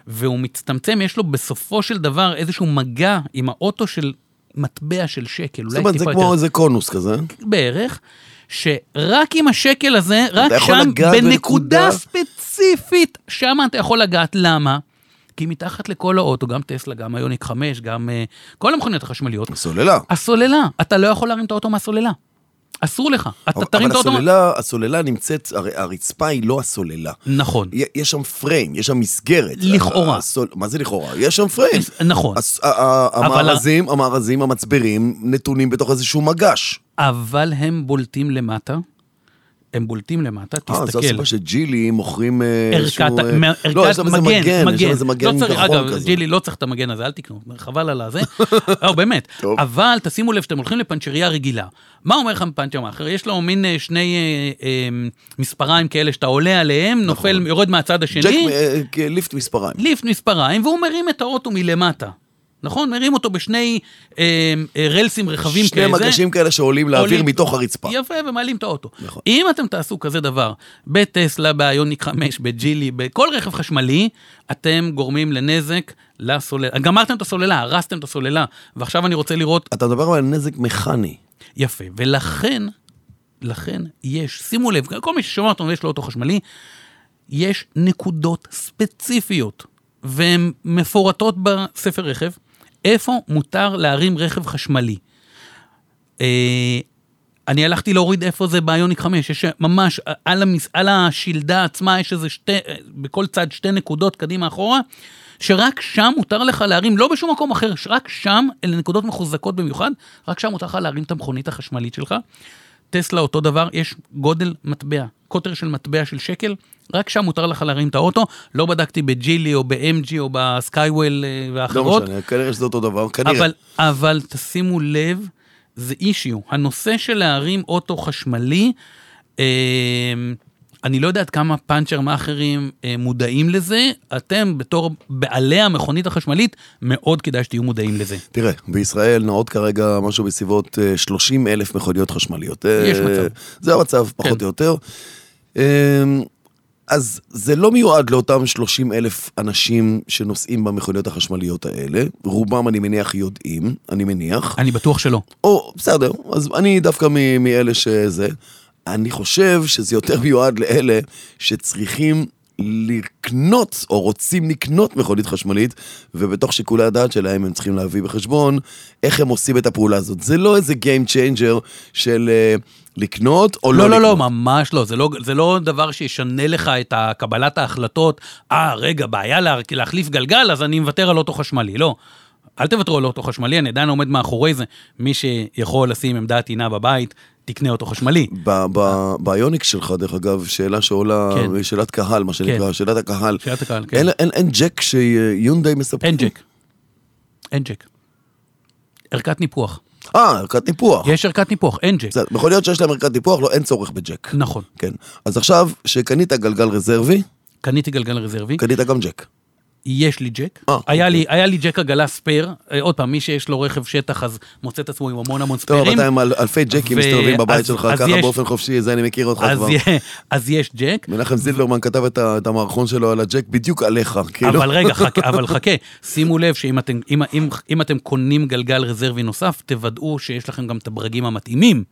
והוא מצטמצם, יש לו בסופו של דבר איזשהו מגע עם האוטו של מטבע של שקל, זאת אומרת, זה כמו יותר איזה קונוס כזה. בערך, שרק עם השקל הזה, רק שם, בנקודה? ספציפית, שם אתה יכול לגעת. למה? כי מתחת לכל האוטו, גם טסלה, גם איוניק 5, גם uh, כל המכוניות החשמליות, סוללה. הסוללה, אתה לא יכול להרים את האוטו מהסוללה. אסור לך. אתה אבל תרים את האוטו... הסוללה, הסוללה נמצאת, הרצפה היא לא הסוללה. נכון, יש שם פריים, יש שם מסגרת. לכאורה. הסול... מה זה לכאורה? יש שם פריים. נכון. הס- אבל- המארזים, המארזים, המצברים, נתונים בתוך איזשהו מגש. אבל הם בולטים למטה. הם בולטים למטה, אה, זו תסתכל. הסיבה שג'ילי מוכרים אה, איזשהו... ערכת, אה, מ- לא, יש להם איזה מגן, מגן, יש להם איזה לא מגן צריך, גחון אגב, כזה. ג'ילי לא צריך את המגן הזה, אל תקנו, חבל על הזה. לא, באמת. אבל תשימו לב שאתם הולכים לפנצ'ריה רגילה. מה אומר לך פנצ'ר מאחר? יש לו מין אה, שני אה, אה, מספריים כאלה שאתה עולה עליהם, נופל, יורד מהצד נכון. ג'ק, השני, אה, אה, ליפט מספריים. ליפט מספריים, והוא מרים את האוטו מלמטה. נכון? מרים אותו בשני אה, אה, רלסים רחבים שני כאלה. מגשים כאלה שעולים לאוויר עולים- מתוך הרצפה. יפה, ומעלים את האוטו. נכון. אם אתם תעשו כזה דבר בטסלה, באיוניק 5, בג'ילי, בכל רכב חשמלי, אתם גורמים לנזק לסוללה. גמרתם את הסוללה, הרסתם את הסוללה, ועכשיו אני רוצה לראות... אתה מדבר על נזק מכני. יפה, ולכן, לכן יש, שימו לב, כל מי ששומע אותנו ויש לו אוטו חשמלי, יש נקודות ספציפיות, והן מפורטות בספר רכב, איפה מותר להרים רכב חשמלי. אה, אני הלכתי להוריד איפה זה באיוניק 5, יש ממש על, המס, על השלדה עצמה יש איזה שתי, בכל צד שתי נקודות קדימה אחורה, שרק שם מותר לך להרים, לא בשום מקום אחר, רק שם, אלה נקודות מחוזקות במיוחד, רק שם מותר לך להרים את המכונית החשמלית שלך. טסלה אותו דבר, יש גודל מטבע, קוטר של מטבע של שקל, רק שם מותר לך להרים את האוטו. לא בדקתי בג'ילי או ב-MG או בסקייוול אה, לא ואחרות. משנה, כנראה שזה אותו דבר, כנראה. אבל, אבל תשימו לב, זה אישיו. הנושא של להרים אוטו חשמלי, אה, אני לא יודע עד כמה פאנצ'ר מאכערים אה, מודעים לזה, אתם בתור בעלי המכונית החשמלית, מאוד כדאי שתהיו מודעים לזה. תראה, בישראל נעות כרגע משהו בסביבות אה, 30 אלף מכוניות חשמליות. יש אה, מצב. זה המצב, פחות כן. או יותר. אז זה לא מיועד לאותם 30 אלף אנשים שנוסעים במכוניות החשמליות האלה. רובם, אני מניח, יודעים, אני מניח. אני בטוח שלא. או, בסדר, אז אני דווקא מ- מאלה שזה. אני חושב שזה יותר מיועד לאלה שצריכים לקנות, או רוצים לקנות מכונית חשמלית, ובתוך שיקולי הדעת שלהם הם צריכים להביא בחשבון איך הם עושים את הפעולה הזאת. זה לא איזה Game Changer של uh, לקנות או לא, לא, לא, לקנות. לא, ממש לא. זה לא, זה לא דבר שישנה לך את קבלת ההחלטות, אה, רגע, בעיה לה, להחליף גלגל, אז אני מוותר על אוטו חשמלי. לא. אל תוותרו על אוטו חשמלי, אני עדיין עומד מאחורי זה. מי שיכול לשים עמדת טעינה בבית, תקנה אוטו חשמלי. ב- ב- ביוניקס שלך, דרך אגב, שאלה שעולה, כן. שאלת קהל, מה שנקרא, שאלת הקהל. שאלת הקהל, כן. אין- אין- אין ג'ק שיונדאי מספקים? אין ג'ק. אין ג'ק. ערכת ניפוח. אה, ערכת ניפוח. יש ערכת ניפוח, אין ג'ק. בסדר, יכול להיות שיש להם ערכת ניפוח, לא, אין צורך בג'ק. נכון. כן. אז עכשיו, שקנית גלגל רזרבי, קניתי גלגל רזרבי, קנית גם ג'ק. יש לי ג'ק. אה, היה אוקיי. לי- היה לי ג'ק עגלה ספייר. אה, עוד פעם, מי שיש לו רכב שטח, אז מוצא את עצמו עם המון המון טוב, ספיירים. אתה עם אל- אלפי ג'קים ו- מסתובבים בבית אז- שלך, אז ככה יש- באופן חופשי, זה אני מכיר אותך אז כבר. יה- אז יש ג'ק. מנחם זילברמן כתב את ה- את המערכון שלו על הג'ק בדיוק עליך, כאילו. אבל רגע, חכה, אבל חכה, שימו לב שאם אתם, אם, אם, אם אתם קונים גלגל רזרבי נוסף, תוודאו שיש לכם גם את הברגים המתאימים.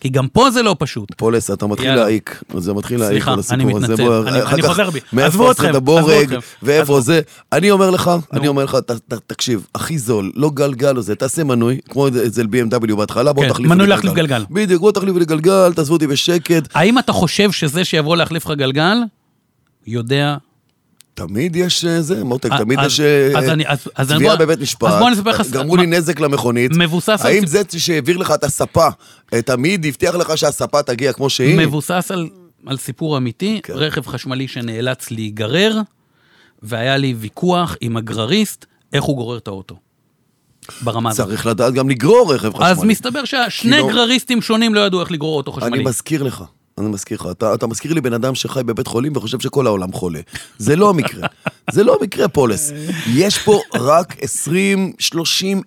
כי גם פה זה לא פשוט. פולס, אתה מתחיל. להעיק, זה מתחיל להעיק סליחה, כל הסיפור הזה. מתנצל. בוא, אני- אחר אני חוזר בי. מאיפה אתכם, עזבו אתכם. ואיפה. זה. אני אומר לך, אני. אומר לך, תקשיב, הכי זול, לא גלגל או זה, תעשה מנוי, כמו אצל BMW בהתחלה, בוא כן, תחליף לי מנוי להחליף גלגל. בדיוק, בוא תחליף לי גלגל, תעזבו אותי בשקט. האם אתה חושב שזה שיבוא להחליף לך גלגל, יודע... תמיד יש אה, זה, מותק, תמיד יש אה, אני- אני- תביעה בבית משפט, אז בוא אני אספר לך- גרמו לי נזק למכונית. מבוסס על האם זה שהעביר לך את הספה, אה, תמיד הבטיח לך שהספה תגיע כמו שהיא? מבוסס על, סיפור אמיתי, כן. רכב חשמלי שנאלץ להיגרר, והיה לי ויכוח עם הגרריסט, איך הוא גורר את האוטו. ברמה הזאת. צריך לדעת גם לגרור רכב חשמלי. אז מסתבר ששני כאילו- גרריסטים שונים לא ידעו איך לגרור אוטו אני חשמלי. מזכיר לך, אני מזכיר לך, אתה, אתה מזכיר לי בן אדם שחי בבית חולים וחושב שכל העולם חולה. זה לא המקרה, זה לא המקרה פולס. יש פה רק 20-30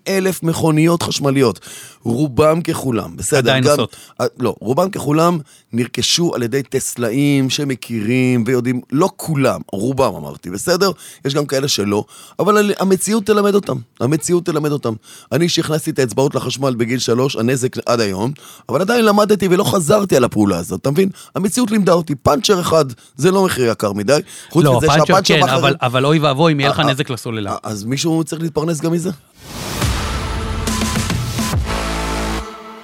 אלף מכוניות חשמליות, רובם ככולם, בסדר. עדיין גם, נוסעות. אה, לא, רובם ככולם נרכשו על ידי טסלאים שמכירים ויודעים, לא כולם, רובם אמרתי, בסדר? יש גם כאלה שלא, אבל המציאות תלמד אותם, המציאות תלמד אותם. אני שהכנסתי את האצבעות לחשמל בגיל שלוש, הנזק עד היום, אבל עדיין למדתי ולא חזרתי על הפעולה הזאת, אתה מבין? המציאות לימדה אותי, פאנצ'ר אחד זה לא מחיר יקר מדי. חוץ לא, מזה פאנצ'ר שהפאנצ'ר כן, מאחורי- אבל, אבל אוי ואבוי אם יהיה לך אה, נזק לסוללה. אז מישהו צריך להתפרנס גם מזה.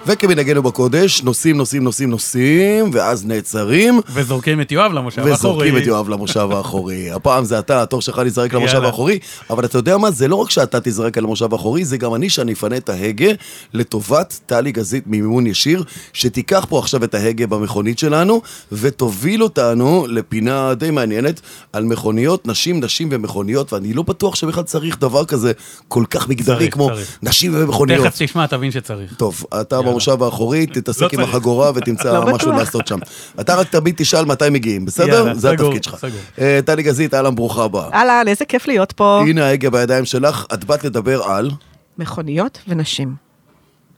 וכמנהגנו בקודש, נוסעים, נוסעים, נוסעים, נוסעים, ואז נעצרים, וזורקים את יואב למושב האחורי. וזורקים את יואב למושב האחורי. הפעם זה אתה, התור שלך להיזרק למושב. האחורי, אבל אתה יודע מה? זה לא רק שאתה תיזרק על המושב האחורי, זה גם אני שאני אפנה את ההגה לטובת טלי גזית ממימון ישיר, שתיקח פה עכשיו את ההגה במכונית שלנו, ותוביל אותנו לפינה די מעניינת על מכוניות, נשים, נשים ומכוניות, ואני לא בטוח שבכלל צריך דבר כזה כל כך מגדרי צריך, כמו צריך. נשים ומכוניות. תכף תשמע, תבין שצריך. טוב, אתה במושב האחורי, תתעסק לא עם צריך. החגורה ותמצא לא משהו. לעשות שם. אתה רק תמיד תשאל מתי מגיעים, בסדר? זה התפקיד שלך. אה, טלי גזית, אהלן, ברוכה הבאה. אהלן, איזה כיף להיות פה. הנה ההגה בידיים שלך, את באת לדבר על... מכוניות ונשים.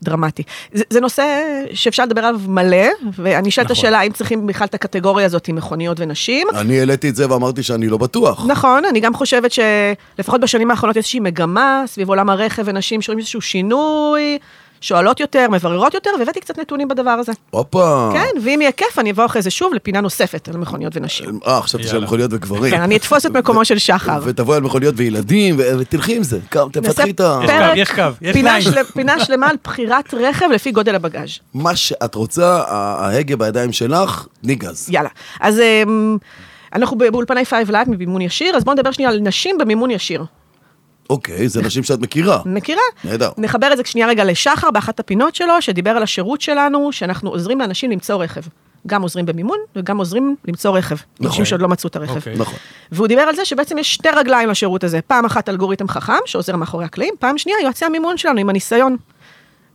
דרמטי. זה, זה נושא שאפשר לדבר עליו מלא, ואני אשאל את נכון. השאלה האם צריכים בכלל את הקטגוריה הזאת עם מכוניות ונשים. אני העליתי את זה ואמרתי שאני לא בטוח. נכון, אני גם חושבת שלפחות בשנים האחרונות יש איזושהי מגמה סביב עולם הרכב ונשים שרואים איזשהו שינוי, שואלות יותר, מבררות יותר, והבאתי קצת נתונים בדבר הזה. הופה. כן, ואם יהיה כיף, אני אבוא אחרי זה שוב לפינה נוספת על מכוניות ונשים. אה, חשבתי. של מכוניות וגברים. כן, אני אתפוס את מקומו של שחר. ותבואי על מכוניות וילדים, ו- ותלכי עם זה. תפתחי את ה... יש קו, יש קו, פינה שלמה על בחירת רכב לפי גודל הבגאז'. מה שאת רוצה, ה- ההגה בידיים שלך, תני גז. יאללה. אז אמ, אנחנו באולפני Five Live ממימון ישיר, אז בואו נדבר שנייה על נשים במימון ישיר. אוקיי, זה נשים שאת מכירה. מכירה? נהדר. נחבר את זה שנייה רגע לשחר באחת הפינות שלו, שדיבר על השירות שלנו, שאנחנו עוזרים לאנשים למצוא רכב. גם עוזרים במימון וגם עוזרים למצוא רכב. נכון. אנשים שעוד לא מצאו את הרכב. אוקיי. נכון. והוא דיבר על זה שבעצם יש שתי רגליים לשירות הזה. פעם אחת אלגוריתם חכם, שעוזר מאחורי הקלעים, פעם שנייה יועצי המימון שלנו עם הניסיון.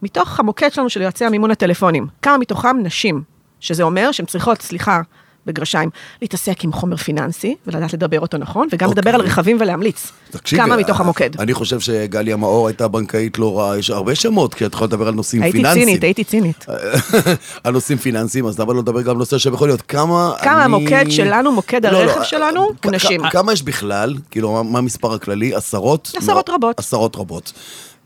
מתוך המוקד שלנו של יועצי המימון הטלפונים, כמה מתוכם נשים, שזה אומר שהן צריכות, סליחה, בגרשיים, להתעסק עם חומר פיננסי ולדעת לדבר אותו נכון, וגם אוקיי. לדבר על רכבים ולהמליץ. תקשיבי, כמה אה, מתוך המוקד. אני חושב שגליה מאור הייתה בנקאית לא רעה, יש הרבה שמות, כי את יכולה לדבר על נושאים הייתי פיננסיים. צינית, הייתי צינית. על נושאים פיננסיים, אז למה לא לדבר גם על נושא שיכול להיות? כמה כמה אני... המוקד שלנו, מוקד לא, לא, הרכב אה, שלנו, הוא נשים. כמה יש בכלל? כאילו, מה- מה המספר הכללי? עשרות? עשרות לא, רבות. עשרות רבות.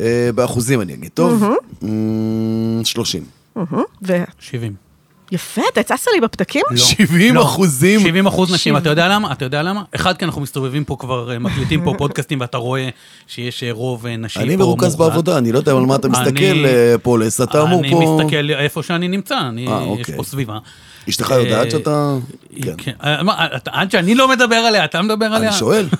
אה, באחוזים אני אגיד, טוב? אמ, 30. מהמם, ו- 70. יפה, אתה הצצת לי בפתקים? לא. 70 לא. אחוזים? 70 אחוז נשים. אתה יודע למה? אתה יודע למה? אחד, כי אנחנו מסתובבים פה כבר, אה, מקליטים פה פודקאסטים, ואתה רואה שיש אה, רוב אה, נשי פה אני מרוכז. בעבודה, אני לא יודע על מה אתה אני- מסתכל, פולס, אתה אמור אני פה... מסתכל איפה שאני נמצא, אני, יש אוקיי. פה סביבה. אשתך יודעת שאתה... כן. כן. עד שאני לא מדבר עליה, אתה מדבר עליה? אני שואל.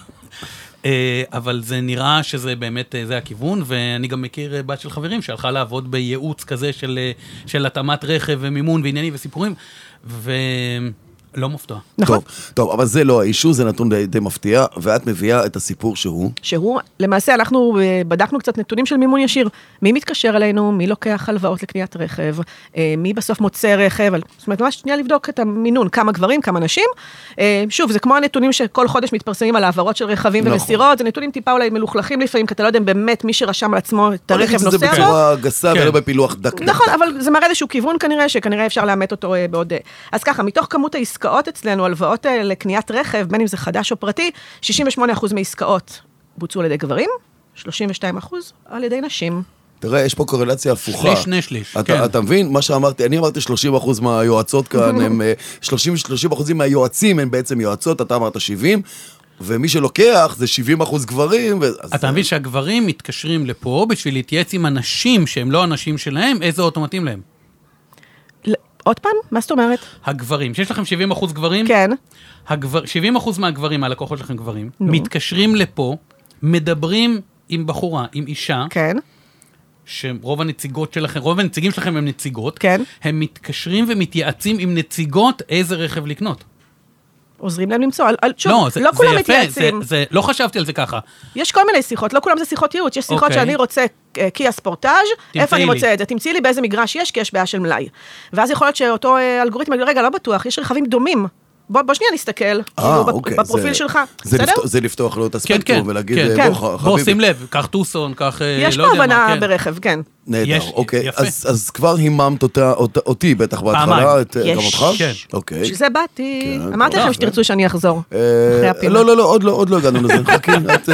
אה, אבל זה נראה שזה באמת, אה, זה הכיוון, ואני גם מכיר אה, בת של חברים שהלכה לעבוד בייעוץ כזה של, של התאמת רכב ומימון ועניינים וסיפורים, ולא מופתע. נכון. טוב, טוב, אבל זה לא האישו, זה נתון די, די מפתיע, ואת מביאה את הסיפור שהוא... שהוא, למעשה אנחנו אה, בדקנו קצת נתונים של מימון ישיר. מי מתקשר אלינו, מי לוקח הלוואות לקניית רכב, אה, מי בסוף מוצא רכב, על- זאת אומרת, ממש שנייה לבדוק את המינון, כמה גברים, כמה נשים. אה, שוב, זה כמו הנתונים שכל חודש מתפרסמים על העברות של רכבים נכון. ומסירות, זה נתונים טיפה אולי מלוכלכים לפעמים, כי אתה לא יודע באמת מי שרשם על עצמו את הרכב נוסע בו. בצורה גסה כן. ולא בפילוח דק דק. נכון, דק. אבל זה מראה איזשהו כיוון כנראה, שכנראה אפשר לאמת אותו בעוד... אז ככה, מתוך כמות העסקאות אצלנו, הלוואות אה, לקניית רכב, בין אם זה חדש או פרטי, 68% מעסקאות בוצעו על ידי גברים, 32% על ידי נשים. תראה, יש פה קורלציה הפוכה. שליש, שני שליש, אתה, כן. אתה מבין? מה שאמרתי, אני אמרתי 30 אחוז מהיועצות כאן, הם אה, 30, 30 אחוזים מהיועצים הם בעצם יועצות, אתה אמרת 70, ומי שלוקח זה 70 אחוז גברים. ו... אז- אתה מבין שהגברים מתקשרים לפה בשביל להתייעץ עם אנשים שהם לא אנשים שלהם, איזה אוטו מתאים להם. עוד פעם? מה זאת אומרת? הגברים, שיש לכם 70 אחוז גברים, כן. הגבר, 70 אחוז מהגברים, מהלקוחות שלכם גברים, מתקשרים לפה, מדברים עם בחורה, עם אישה, כן, שרוב הנציגות שלכם, רוב הנציגים שלכם הם נציגות, כן. הם מתקשרים ומתייעצים עם נציגות איזה רכב לקנות. עוזרים להם למצוא. על- על- שוב, לא, זה, לא זה כולם יפה, מתייעצים. זה, זה, לא חשבתי על זה ככה. יש כל מיני שיחות, לא כולם זה שיחות ייעוץ, יש שיחות אוקיי. שאני רוצה אה, קיה ספורטאז', איפה אני לי. מוצא את זה? תמצאי לי באיזה מגרש יש, כי יש בעיה של מלאי. ואז יכול להיות שאותו אה, אלגוריתם רגע, לא בטוח, יש רכבים דומים. בוא בוא שנייה נסתכל, אה, כאילו, אוקיי, בפרופיל זה- שלך, זה, בסדר? לפתוח, זה לפתוח לו את כן, הספקטרום כן, ולהגיד, כן. אה, כן. בוא, ח- בוא, חביבי. שים לב, קח טוסון, קח, אה, יש לא פה יודע מה, הבנה כן. ברכב, כן. נהדר, יש, אוקיי. יפה. אז, אז כבר היממת אותה, אותה, אותי בטח בהתחלה, פעמיים. את, גם יש. אותך? כן. אוקיי. בשביל זה באתי, כן, אמרתי. לכם שתרצו שאני אחזור. אה, אחרי הפינה. לא, לא, לא, עוד לא, עוד לא הגענו לזה, חכי. את,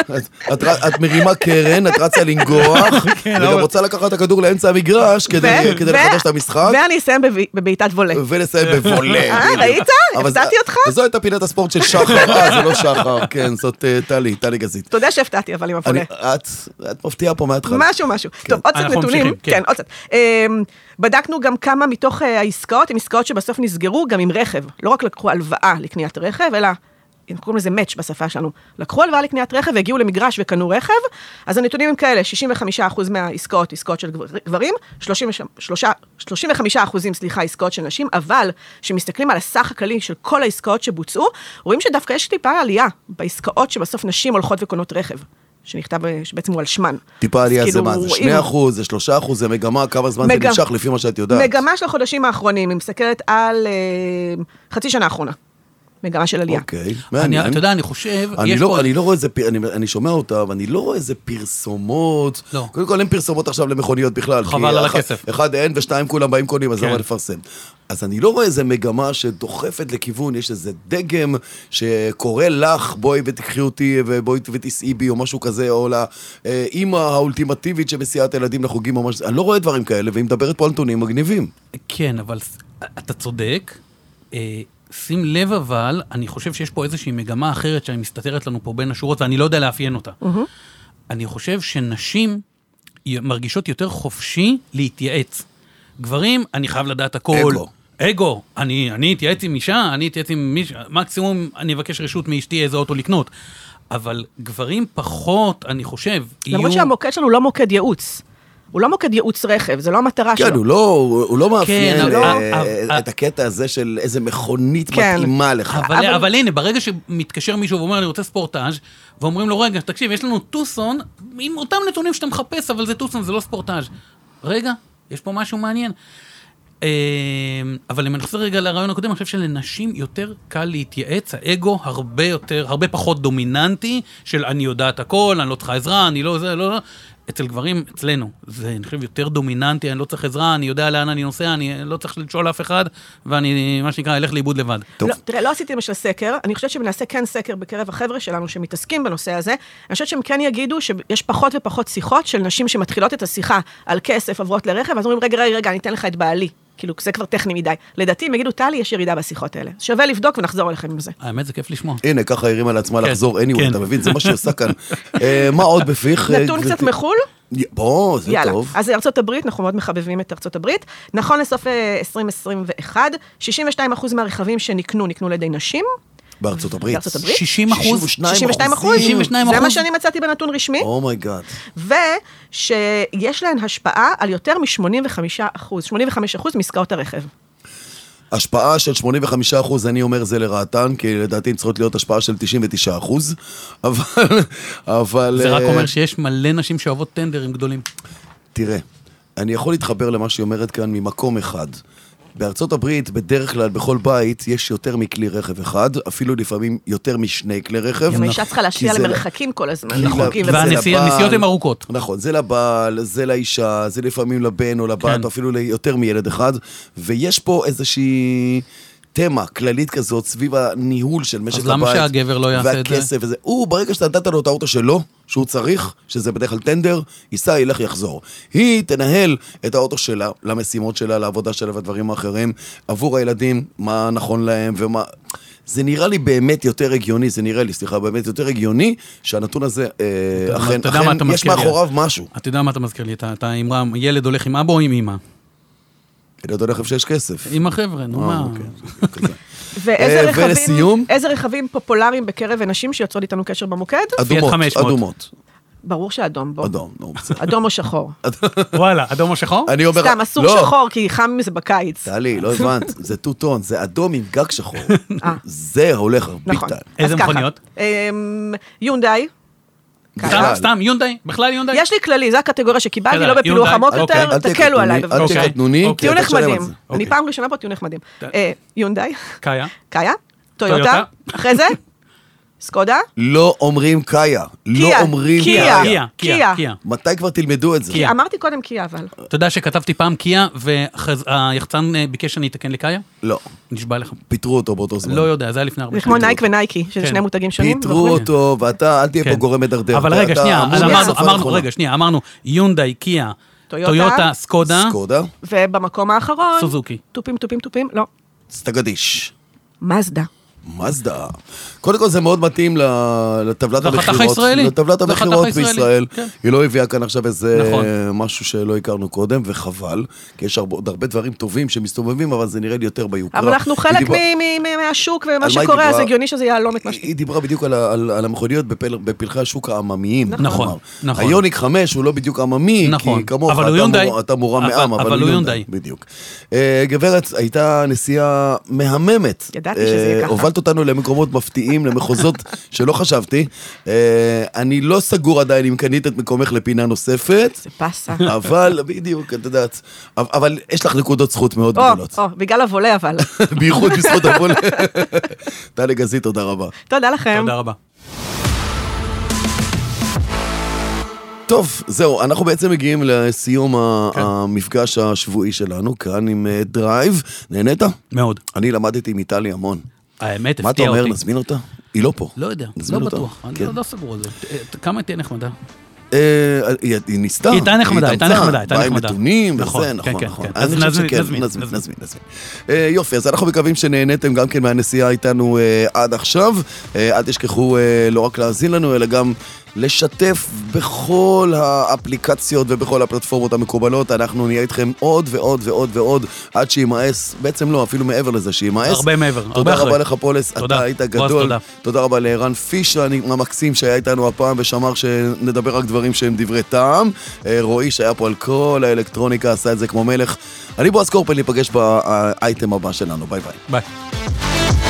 את, את, את מרימה קרן, את רצה לנגוח, וגם אבל- רוצה לקחת את הכדור לאמצע המגרש כדי, לחדש את המשחק. ואני אסיים בב- בבעיטת וולה. ולסיים בוולה. אה. ראית? הפתעתי אותך? וזו הייתה פינת הספורט של שחר, אה, זה לא שחר, כן, זאת אה, טלי, טלי גזית. אתה יודע שהפתעתי, אבל עם אני- הוולה. את את מפתיעה פה מההתחלה. משהו, משהו. טוב, עוד קצת נתונים. כן. כן, עוד קצת. אמ, בדקנו גם כמה מתוך אה, העסקאות, הן עסקאות שבסוף נסגרו גם עם רכב. לא רק לקחו הלוואה לקניית רכב, אלא, הם קוראים לזה מאץ' בשפה שלנו. לקחו הלוואה לקניית רכב והגיעו למגרש וקנו רכב, אז הנתונים הם כאלה, 65% מהעסקאות, עסקאות של גבר- גברים, 33 35% סליחה, עסקאות של נשים, אבל כשמסתכלים על הסך הכללי של כל העסקאות שבוצעו, רואים שדווקא יש טיפה עלייה בעסקאות שבסוף נשים הולכות וקונות רכב. שנכתב, שבעצם הוא על שמן. טיפה עלייה זה כאילו, מה, זה רואים- 2 אחוז, זה 3 אחוז, זה מגמה, כמה זמן זה מג- נמשך לפי מה שאת יודעת. מגמה של החודשים האחרונים, היא מסתכלת על אה, חצי שנה האחרונה. מגמה של עלייה. אוקיי, אני, מעניין. אתה יודע, אני חושב, אני לא, פה... אני לא רואה איזה, אני, אני שומע אותה, ואני לא רואה איזה פרסומות. לא. קודם כל אין פרסומות עכשיו למכוניות בכלל. חבל על אחד- הכסף. אחד אין ושתיים כולם באים קונים, אז כן. למה לפרסם? אז אני לא רואה איזה מגמה שדוחפת לכיוון, יש איזה דגם שקורא לך, בואי ותקחי אותי ובואי ותיסעי בי או משהו כזה, או לאימא האולטימטיבית שמסיעה את הילדים לחוגים או משהו, אני לא רואה דברים כאלה, והיא מדברת פה על נתונים מגניבים. כן, אבל אתה צודק. שים לב אבל, אני חושב שיש פה איזושהי מגמה אחרת שמסתתרת לנו פה בין השורות, ואני לא יודע לאפיין אותה. אני חושב שנשים מרגישות יותר חופשי להתייעץ. גברים, אני חייב לדעת הכל. אגו. אגו. אני, אני אתייעץ עם אישה, אני אתייעץ עם מישהו, מקסימום אני אבקש רשות מאשתי איזה אוטו לקנות. אבל גברים פחות, אני חושב, למרות שהמוקד שלנו לא מוקד ייעוץ. הוא לא מוקד ייעוץ רכב, זה לא המטרה כן, שלו. הוא לא, הוא לא מאפיין אבל- אה, אבל- את הקטע הזה של איזה מכונית כן. מתאימה לך. אבל, אבל... אבל הנה, ברגע שמתקשר מישהו ואומר, אני רוצה ספורטאז', ואומרים לו, רגע, תקשיב, יש לנו טוסון עם אותם נתונים שאתה מחפש, אבל זה טוסון, זה לא ספורטאז'. רגע, יש פה משהו מעניין. אה, אבל אם אני חוזר רגע לרעיון הקודם, אני חושב שלנשים יותר קל להתייעץ, האגו הרבה יותר, הרבה פחות דומיננטי, של אני יודעת הכל, אני לא צריכה עזרה, אני לא זה, לא, לא. אצל גברים, אצלנו, זה, אני חושב, יותר דומיננטי, אני לא צריך עזרה, אני יודע לאן אני נוסע, אני לא צריך לשאול אף אחד, ואני, מה שנקרא, אלך לאיבוד לבד. טוב. לא, תראה, לא עשיתי למשל סקר, אני חושבת שנעשה כן סקר בקרב החבר'ה שלנו שמתעסקים בנושא הזה. אני חושבת שהם כן יגידו שיש פחות ופחות שיחות של נשים שמתחילות את השיחה על כסף, עוברות לרכב, ואז אומרים, רגע, רגע, רגע, אני אתן לך את בעלי. כאילו, זה כבר טכני מדי. לדעתי, הם יגידו, טלי, יש ירידה בשיחות האלה. שווה לבדוק ונחזור אליכם עם זה. האמת, זה כיף לשמוע. הנה, ככה הרימה לעצמה כן, לחזור anyway, כן. אתה מבין? זה מה שהיא עושה כאן. אה, מה עוד בפיך? אה, נתון קצת? מחו"ל, בוא, זה יאללה. טוב. אז ארצות הברית, אנחנו מאוד מחבבים את ארצות הברית. נכון לסוף אה, 2021, 62% מהרכבים שנקנו, נקנו על ידי נשים. בארצות הברית. בארצות הברית? 60 אחוז? 62 62 אחוז? 62 זה מה אחוז? שאני מצאתי בנתון רשמי. Oh my god. ושיש להן השפעה על יותר מ-85 אחוז, 85 אחוז מעסקאות הרכב. השפעה של 85 אחוז, אני אומר זה לרעתן, כי לדעתי הן צריכות להיות השפעה של 99 אחוז, אבל... אבל... זה רק אה, אומר שיש מלא נשים שאוהבות טנדרים גדולים. תראה, אני יכול להתחבר למה שהיא אומרת כאן ממקום אחד. בארצות הברית, בדרך כלל בכל בית יש יותר מכלי רכב אחד, אפילו לפעמים יותר משני כלי רכב. גם האישה צריכה להשקיע למרחקים כל הזמן, כי לחוגים ל- וזה. והנסיעה- לבעל- הנסיעות הן ארוכות. נכון, זה לבעל, זה לאישה, זה לפעמים לבן או לבת, כן. אפילו ליותר מילד אחד, ויש פה איזושהי... תמה כללית כזאת סביב הניהול של משק אז הבית. למה שהגבר לא יעשה את זה? והכסף וזה. הוא, ברגע שאתה נתת לו את האוטו שלו, שהוא צריך, שזה בדרך כלל טנדר, ייסע, ילך, יחזור. היא תנהל את האוטו שלה, למשימות שלה, לעבודה שלה ודברים האחרים, עבור הילדים, מה נכון להם ומה... זה נראה לי באמת יותר הגיוני, זה נראה לי, סליחה, באמת יותר הגיוני, שהנתון הזה, אה, אכן, אכן, יש? מאחוריו משהו. אתה יודע מה אתה מזכיר לי? אתה- אתה האמרה, ילד הולך עם אבא או עם אמא? הולך איפה שיש כסף. עם החבר'ה, נו אה, מה. אוקיי. ואיזה אה, רכבים, פופולריים בקרב הנשים שיוצרות איתנו קשר במוקד? אדומות, 500. אדומות. ברור שאדום בו. אדום, נו, בסדר. אדום או שחור. וואלה, אדום או שחור? אני אומר... סתם, אסור לא, שחור, כי חם מזה בקיץ. טלי, לא הבנת, זה two-tone, זה אדום עם גג שחור. אה. זה הולך big נכון. איזה מכוניות? אמ, יונדאי. סתם. סתם, יונדאי? בכלל יונדאי? יש לי כללי, זו הקטגוריה שקיבלתי, לא בפילוח עמוק אוקיי. יותר, אל תקלו עליי אל בבקשה. אוקיי. תקטנוני, כי טיעון אתה תשלם על נחמדים. זה. אני אוקיי. פעם ראשונה פה טיעון נחמדים. אה, יונדאי, קאיה? קאיה. טויוטה, אחרי זה, סקודה, לא אומרים קאיה. לא אומרים קיה. קיה. קיה. מתי כבר תלמדו את זה? קיה. אמרתי קודם קיה אבל. אתה יודע שכתבתי פעם קיה, והיחצן אה, ביקש שאני אתקן לקאיה? לא. נשבע לך. פיטרו אותו באותו זמן. לא יודע, זה היה לפני הרבה זה כמו שנים. נייק ונייקי, שזה כן. שני מותגים שונים. פיטרו. אותו, ואתה, אל תהיה פה כן. גורם מדרדר. אבל רגע, שנייה, אמרנו. רגע, שנייה, אמרנו יונדאי, קיה, טויוטה. טויוטה, סקודה, סקודה, ובמקום האחרון, סוזוקי. תופים, תופים, תופים, לא, סטגדיש. מזדה. מזדה. קודם כל זה מאוד מתאים ל- לטבלת המכירות. לטבלת המכירות בישראל. כן. היא לא הביאה כאן עכשיו איזה נכון. משהו שלא הכרנו קודם, וחבל, כי יש הרבה- עוד הרבה דברים טובים שמסתובבים, אבל זה נראה לי יותר ביוקרה. אבל אנחנו חלק דיברה- מ- מ- מ- מהשוק ומה שקורה, אז? הגיוני שזה יהלום את מה ש... היא דיברה בדיוק על, על, על המכוניות בפל, בפלחי השוק העממיים. נכון, כלומר, נכון. היוניק 5 הוא לא בדיוק עממי, נכון. כי כמוך, אתה, יונדאי. מור, אתה מורם אבל- מעם, אבל הוא יונדאי. בדיוק. אה, גברת, הייתה נסיעה מהממת. ידעתי שזה יהיה אה, ככה. הובלת אותנו למקומות מפתיעים, למחוזות שלא חשבתי. אה, אני לא סגור עדיין אם קנית את מקומך לפינה נוספת. זה באסה. אבל, בדיוק, את יודעת, אבל יש לך נקודות זכות מאוד או, גדולות. או, בגלל הבולה אבל. בייחוד בזכות הבול. טלי גזית, תודה רבה. תודה לכם. תודה רבה. טוב, זהו, אנחנו בעצם מגיעים לסיום כן. המפגש השבועי שלנו, כאן עם אה, דרייב. נהנית? מאוד. אני למדתי מטלי המון. האמת, מה אתה הפתיע אומר, אותי. נזמין אותה? היא לא פה. לא יודע, לא? בטוח. אני כן. לא- לא סגור על זה. אה, כמה תהיה נחמדה? אה, היא היא ניסתה. היא הייתה נחמדה, הייתה נחמדה, הייתה באה עם נחמדה. נתונים נכון, וזה, כן, נכון, כן, נכון. כן. אז אז נזמין, נזמין, נזמין. אה, יופי, אז אנחנו מקווים שנהניתם גם כן מהנסיעה איתנו עד עכשיו. אל תשכחו לא רק להאזין לנו, אלא גם לשתף בכל האפליקציות ובכל הפלטפורמות המקובלות. אנחנו נהיה איתכם עוד ועוד ועוד ועוד, עד שימאס, בעצם לא, אפילו מעבר לזה, שימאס. הרבה מעבר, הרבה תודה אחרי. רבה לך, פולס, תודה. אתה היית גדול. תודה. תודה רבה לערן פישר המקסים שהיה איתנו הפעם ושמר שנדבר רק דברים שהם דברי טעם. אה, רועי שהיה פה על כל האלקטרוניקה, עשה את זה כמו מלך. אני בועז קורפל, ניפגש באייטם הבא שלנו, ביי ביי. ביי.